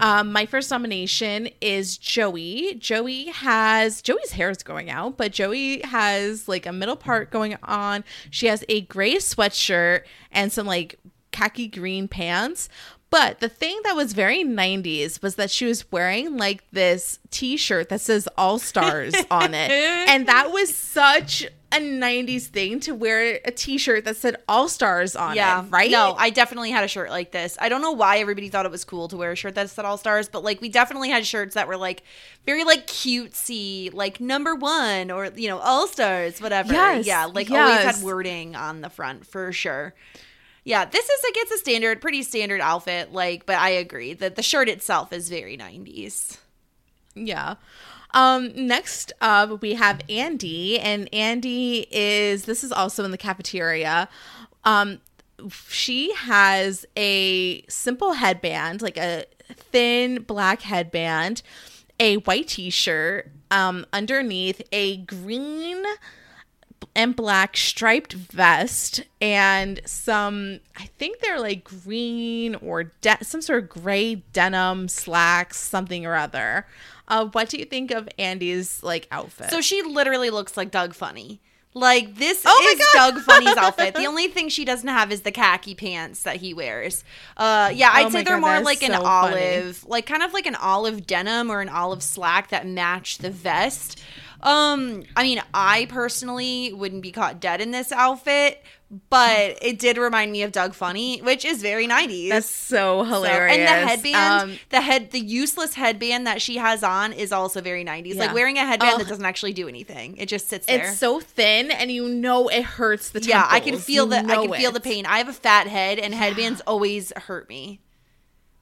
Um, my first nomination is Joey. Joey has Joey's hair is going out, but Joey has like a middle part going on. She has a gray sweatshirt and some like khaki green pants. But the thing that was very 90s was that she was wearing like this t shirt that says All Stars on it. And that was such a 90s thing to wear a t shirt that said All Stars on Yeah. it, right? No, I definitely had a shirt like this. I don't know why everybody thought it was cool to wear a shirt that said All Stars, but like we definitely had shirts that were like very like cutesy, like number one or you know All Stars, whatever. Yes, yeah, like always yes. had wording on the front for sure. Yeah, this is like it's a standard, pretty standard outfit. Like, but I agree that the shirt itself is very nineties. Yeah. Um, next up, we have Andie, and Andie is this is also in the cafeteria. Um, she has a simple headband, like a thin black headband, a white t-shirt, um, underneath a green and black striped vest and some I think they're like green or de- some sort of gray denim slacks something or other. Uh, what do you think of Andie's like outfit? So she literally looks like Doug Funnie. Like this Oh is. Doug Funnie's outfit. The only thing she doesn't have is the khaki pants that he wears. Uh yeah, I'd Oh say they're God, more like an so funny. olive, like kind of like an olive denim or an olive slack that match the vest. Um, I mean, I personally wouldn't be caught dead in this outfit, but it did remind me of Doug Funnie, which is very 90s. That's so So- hilarious. and the headband, Um, the head, the useless headband that she has on is also very 90s. Yeah. Like wearing a headband Oh. that doesn't actually do anything. It just sits there. it's so thin, and you know it hurts the. temples. yeah, I can feel You the I know can feel the pain. I have a fat head and headbands always hurt me.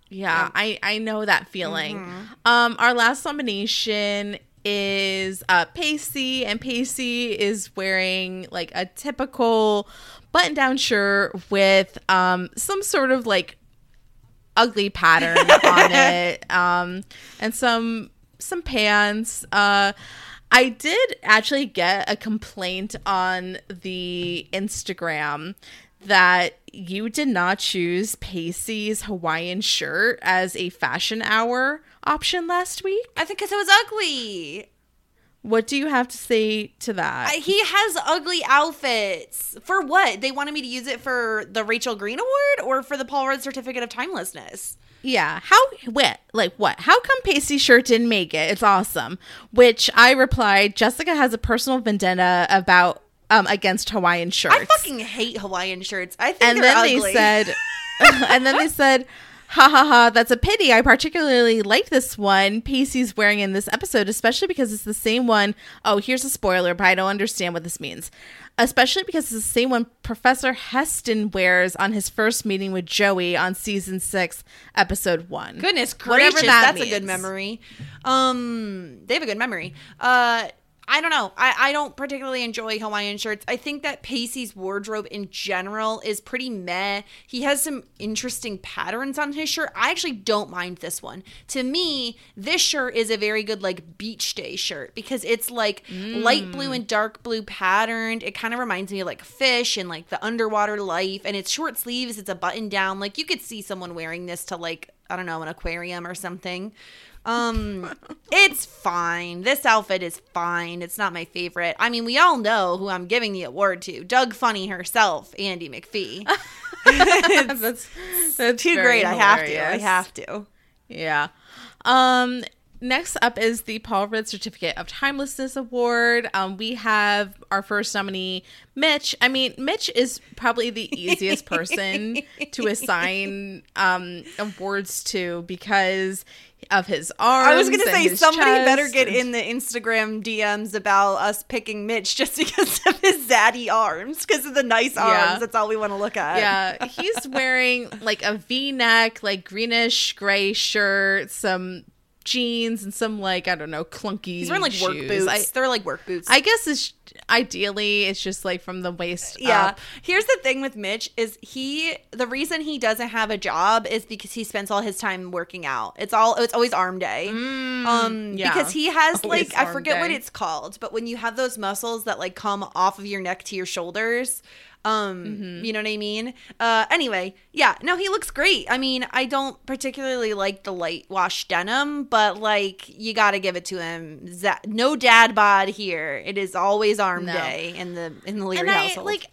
Yeah, I I know that feeling. Mm-hmm. Um, our last nomination is uh Pacey, and Pacey is wearing like a typical button-down shirt with um some sort of like ugly pattern on it, um, and some some pants. Uh, I did actually get a complaint on the Instagram that you did not choose Pacey's Hawaiian shirt as a fashion hour option last week. I think because it was ugly. What do you have to say to that? I, he has ugly outfits. For what? They wanted me to use it for the Rachel Green Award or for the Paul Rudd Certificate of Timelessness? Yeah. How what like what? How come Pacey shirt didn't make it? It's awesome. Which I replied, Jessica has a personal vendetta about um against Hawaiian shirts. I fucking hate Hawaiian shirts. I think and then ugly. they said and then they said ha ha ha. That's a pity. I particularly like this one pacey's wearing in this episode especially because it's the same one. Oh here's a spoiler but i don't understand what this means. Especially because it's the same one professor heston wears on his first meeting with joey on season six episode one. Goodness Whatever gracious, that that's a good memory. Um, they have a good memory. Uh, I don't know. I, I don't particularly enjoy Hawaiian shirts. I think that Pacey's wardrobe in general is pretty meh. He has some interesting patterns on his shirt. I actually don't mind this one. To me, this shirt is a very good like beach day shirt because it's like light blue mm. and dark blue patterned. It kind of reminds me of like fish and like the underwater life. And it's short sleeves. It's a button down. Like you could see someone wearing this to like I don't know an aquarium or something. Um, it's fine. This outfit is fine. It's not my favorite. I mean, we all know who I'm giving the award to. Doug Funnie herself, Andie McPhee. that's, that's Too great. I have to. I have to. Yeah. Um next up is the Paul Rudd Certificate of Timelessness Award. Um we have our first nominee, Mitch. I mean, Mitch is probably the easiest person to assign um awards to because of his arms. I was gonna say his somebody better get and- in the Instagram DMs about us picking Mitch just because of his zaddy arms, because of the nice arms. Yeah. That's all we want to look at. Yeah, he's wearing like a V-neck, like greenish gray shirt, some jeans, and some like I don't know, clunky. He's wearing like work boots. I, They're like work boots. I guess it's ideally it's just like from the waist Yeah. up. Here's the thing with Mitch is he the reason he doesn't have a job is because he spends all his time working out. It's all it's always arm day. um yeah. because he has Always like I forget what it's called, but when you have those muscles that like come off of your neck to your shoulders, um Mm-hmm. you know what I mean? Uh anyway, yeah, no he looks great. I mean, I don't particularly like the light wash denim, but like you got to give it to him. Z- no dad bod here. It is always arm No. day in the in the Leery And I household. like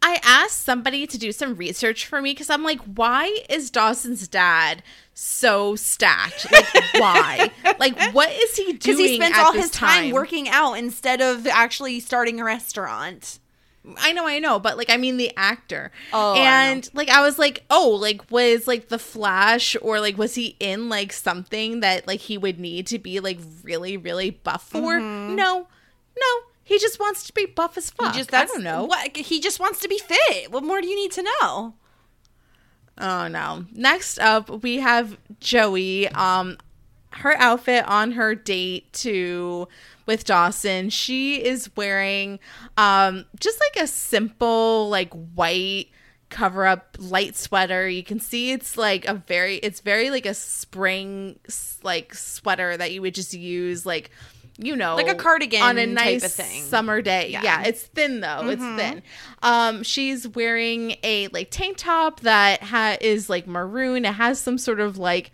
I asked somebody to do some research for me because I'm like, why is Dawson's dad so stacked? Like, why? like, what is he doing? because he spends all his time, working out instead of actually starting a restaurant. I know, I know, but like, I mean, the actor. Oh, I and like, I was like, oh, like, was like the Flash, or like, was he in like something that like he would need to be like really, really buff for? No, no, he just wants to be buff as fuck. He just I don't know. What he just wants to be fit. What more do you need to know? Oh no. Next up, we have Joey. Um, her outfit on her date to with Dawson. She is wearing um just like a simple like white cover up light sweater. You can see it's like a very it's very like a spring like sweater that you would just use like you know Like a cardigan on a nice summer day. Yeah. Mm-hmm. Yeah, it's thin though. It's thin. Um, she's wearing a like tank top that ha- is like maroon. It has some sort of like,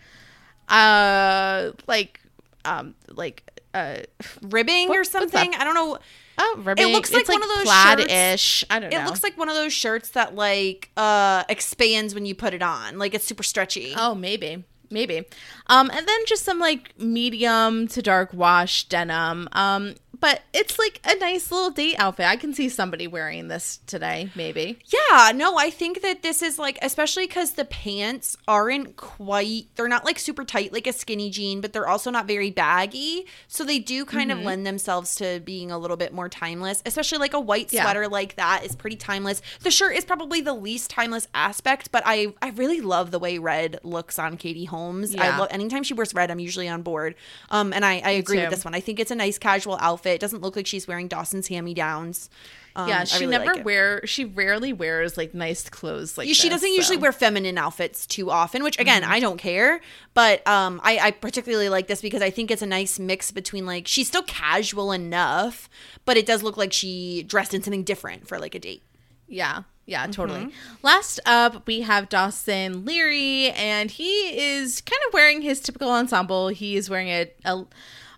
uh, like, um, like uh, Ribbing What- or something. I don't know. oh, ribbing. It looks like It's, one of those plaid-ish. I don't know. It looks like one of those shirts that like uh expands when you put it on. Like it's super stretchy. Oh, maybe. Maybe. Um, and then just some like medium to dark wash denim. Um, but it's like a nice little date outfit. I can see somebody wearing this today, maybe. Yeah, no, I think that this is like, especially because the pants aren't quite, they're not like super tight like a skinny jean, but they're also not very baggy. So they do kind Mm-hmm. of lend themselves to being a little bit more timeless, especially like a white Yeah. sweater like that is pretty timeless. The shirt is probably the least timeless aspect, but I, I really love the way red looks on Katie Holmes. I love, anytime she wears red, I'm usually on board. Um, and I, I agree with this one. I think it's a nice casual outfit. It doesn't look like she's wearing Dawson's hand-me-downs. Um, yeah, she really never like wear. She rarely wears like nice clothes like. She this, doesn't usually wear feminine outfits too often, which again Mm-hmm. I don't care. But um, I, I particularly like this because I think it's a nice mix between like she's still casual enough, but it does look like she dressed in something different for like a date. Yeah, yeah, totally. Mm-hmm. Last up, we have Dawson Leery, and he is kind of wearing his typical ensemble. He is wearing a a,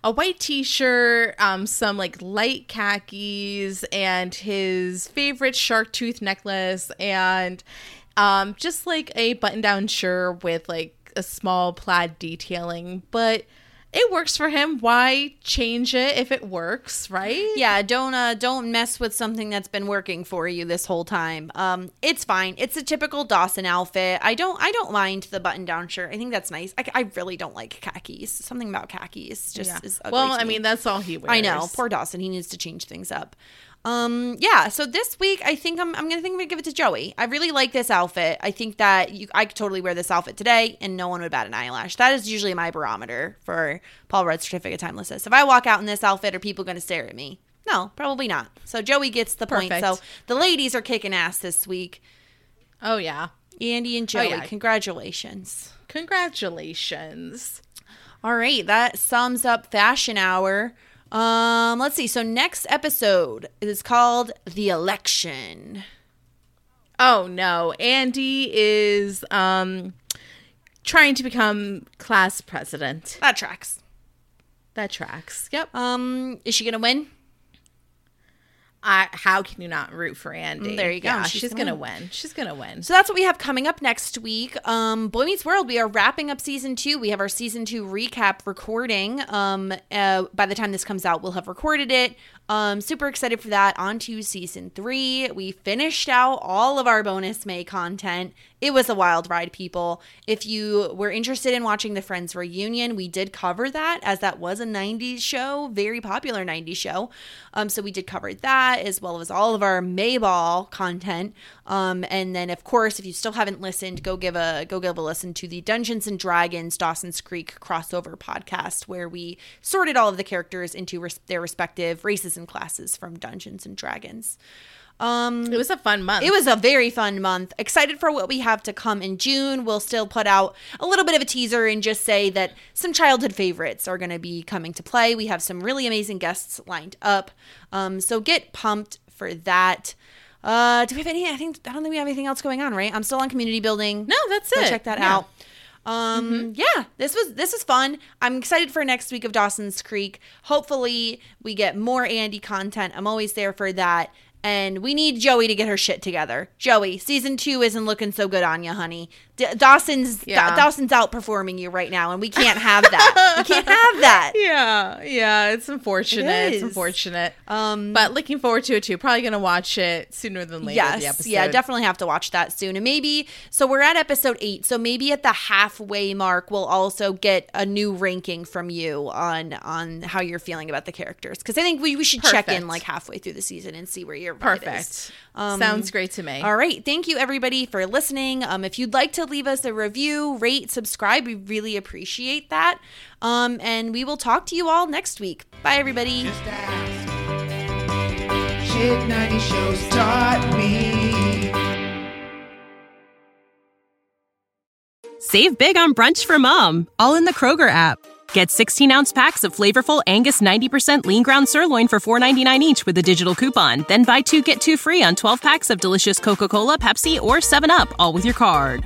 a white t-shirt, um, some like light khakis, and his favorite shark tooth necklace, and um, just like a button-down shirt with like a small plaid detailing, but. It works for him. Why change it if it works, right? Yeah, don't uh, don't mess with something that's been working for you this whole time. Um, it's fine. It's a typical Dawson outfit. I don't I don't mind the button down shirt. I think that's nice. I, I really don't like khakis. Something about khakis just Yeah. is ugly Well, I me. mean, that's all he wears. I know, poor Dawson. He needs to change things up. Um, yeah. So this week, I think I'm, I'm gonna think I'm gonna give it to Joey. I really like this outfit. I think that you, I could totally wear this outfit today, and no one would bat an eyelash. That is usually my barometer for Paul Rudd certificate timelessness. If I walk out in this outfit, are people gonna stare at me? No, probably not. So Joey gets the point. Perfect. So the ladies are kicking ass this week. Oh yeah. Andie and Joey, yeah. congratulations. Congratulations. All right, that sums up Fashion Hour. Um, let's see. So next episode is called The Election. Oh no, Andie is um trying to become class president. That tracks. That tracks. Yep. Um, is she gonna win? I, how can you not root for Andie? Mm, there you go. Yeah, She's she's, gonna gonna win. She's gonna win. So that's what we have coming up next week. Um, Boy Meets World. We are wrapping up season two. We have our season two recap recording. Um, uh, by the time this comes out, we'll have recorded it. Um, super excited for that. On to season three. We finished out all of our bonus May content. It was a wild ride, people. If you were interested in watching the Friends reunion, we did cover that as that was a 90s show, very popular 90s show. Um, so we did cover that as well as all of our Mayball content. Um, and then of course, if you still haven't listened, go give a go give a listen to the Dungeons and Dragons Dawson's Creek crossover podcast where we sorted all of the characters into res- their respective races and classes from Dungeons and Dragons. It was a fun month. It was a very fun month. Excited for what we have to come in June. We'll still put out a little bit of a teaser and just say that some childhood favorites are going to be coming to play. We have some really amazing guests lined up. Um, so get pumped for that. Uh, do we have any? I think I don't think we have anything else going on, right? I'm still on community building. No, that's Go it. check that Yeah. out. Um, yeah, this was this was fun. I'm excited for next week of Dawson's Creek. Hopefully, we get more Andie content. I'm always there for that. And we need Joey to get her shit together. Joey, season two isn't looking so good on you, honey. D- Dawson's Yeah. Da- Dawson's outperforming you right now, and we can't have that. we can't have that. Yeah, yeah, it's unfortunate. It It's unfortunate. Um, but looking forward to it too. Probably gonna watch it sooner than later. the Yes, episode. yeah, definitely have to watch that soon. And maybe so we're at episode eight, so maybe at the halfway mark we'll also get a new ranking from you on on how you're feeling about the characters. Because I think we, we should check in like halfway through the season and see where your vibe Perfect. Um, Sounds great to me. All right. Thank you, everybody, for listening. Um, if you'd like to leave us a review, rate, subscribe, we really appreciate that. Um, and we will talk to you all next week. Bye, everybody. Just ask. Shit 90 shows taught me. Save big on brunch for mom, all in the Kroger app. Get 16 ounce packs of flavorful Angus 90% lean ground sirloin for $4.99 each with a digital coupon. Then buy two get two free on 12 packs of delicious Coca Cola, Pepsi, or 7UP, all with your card.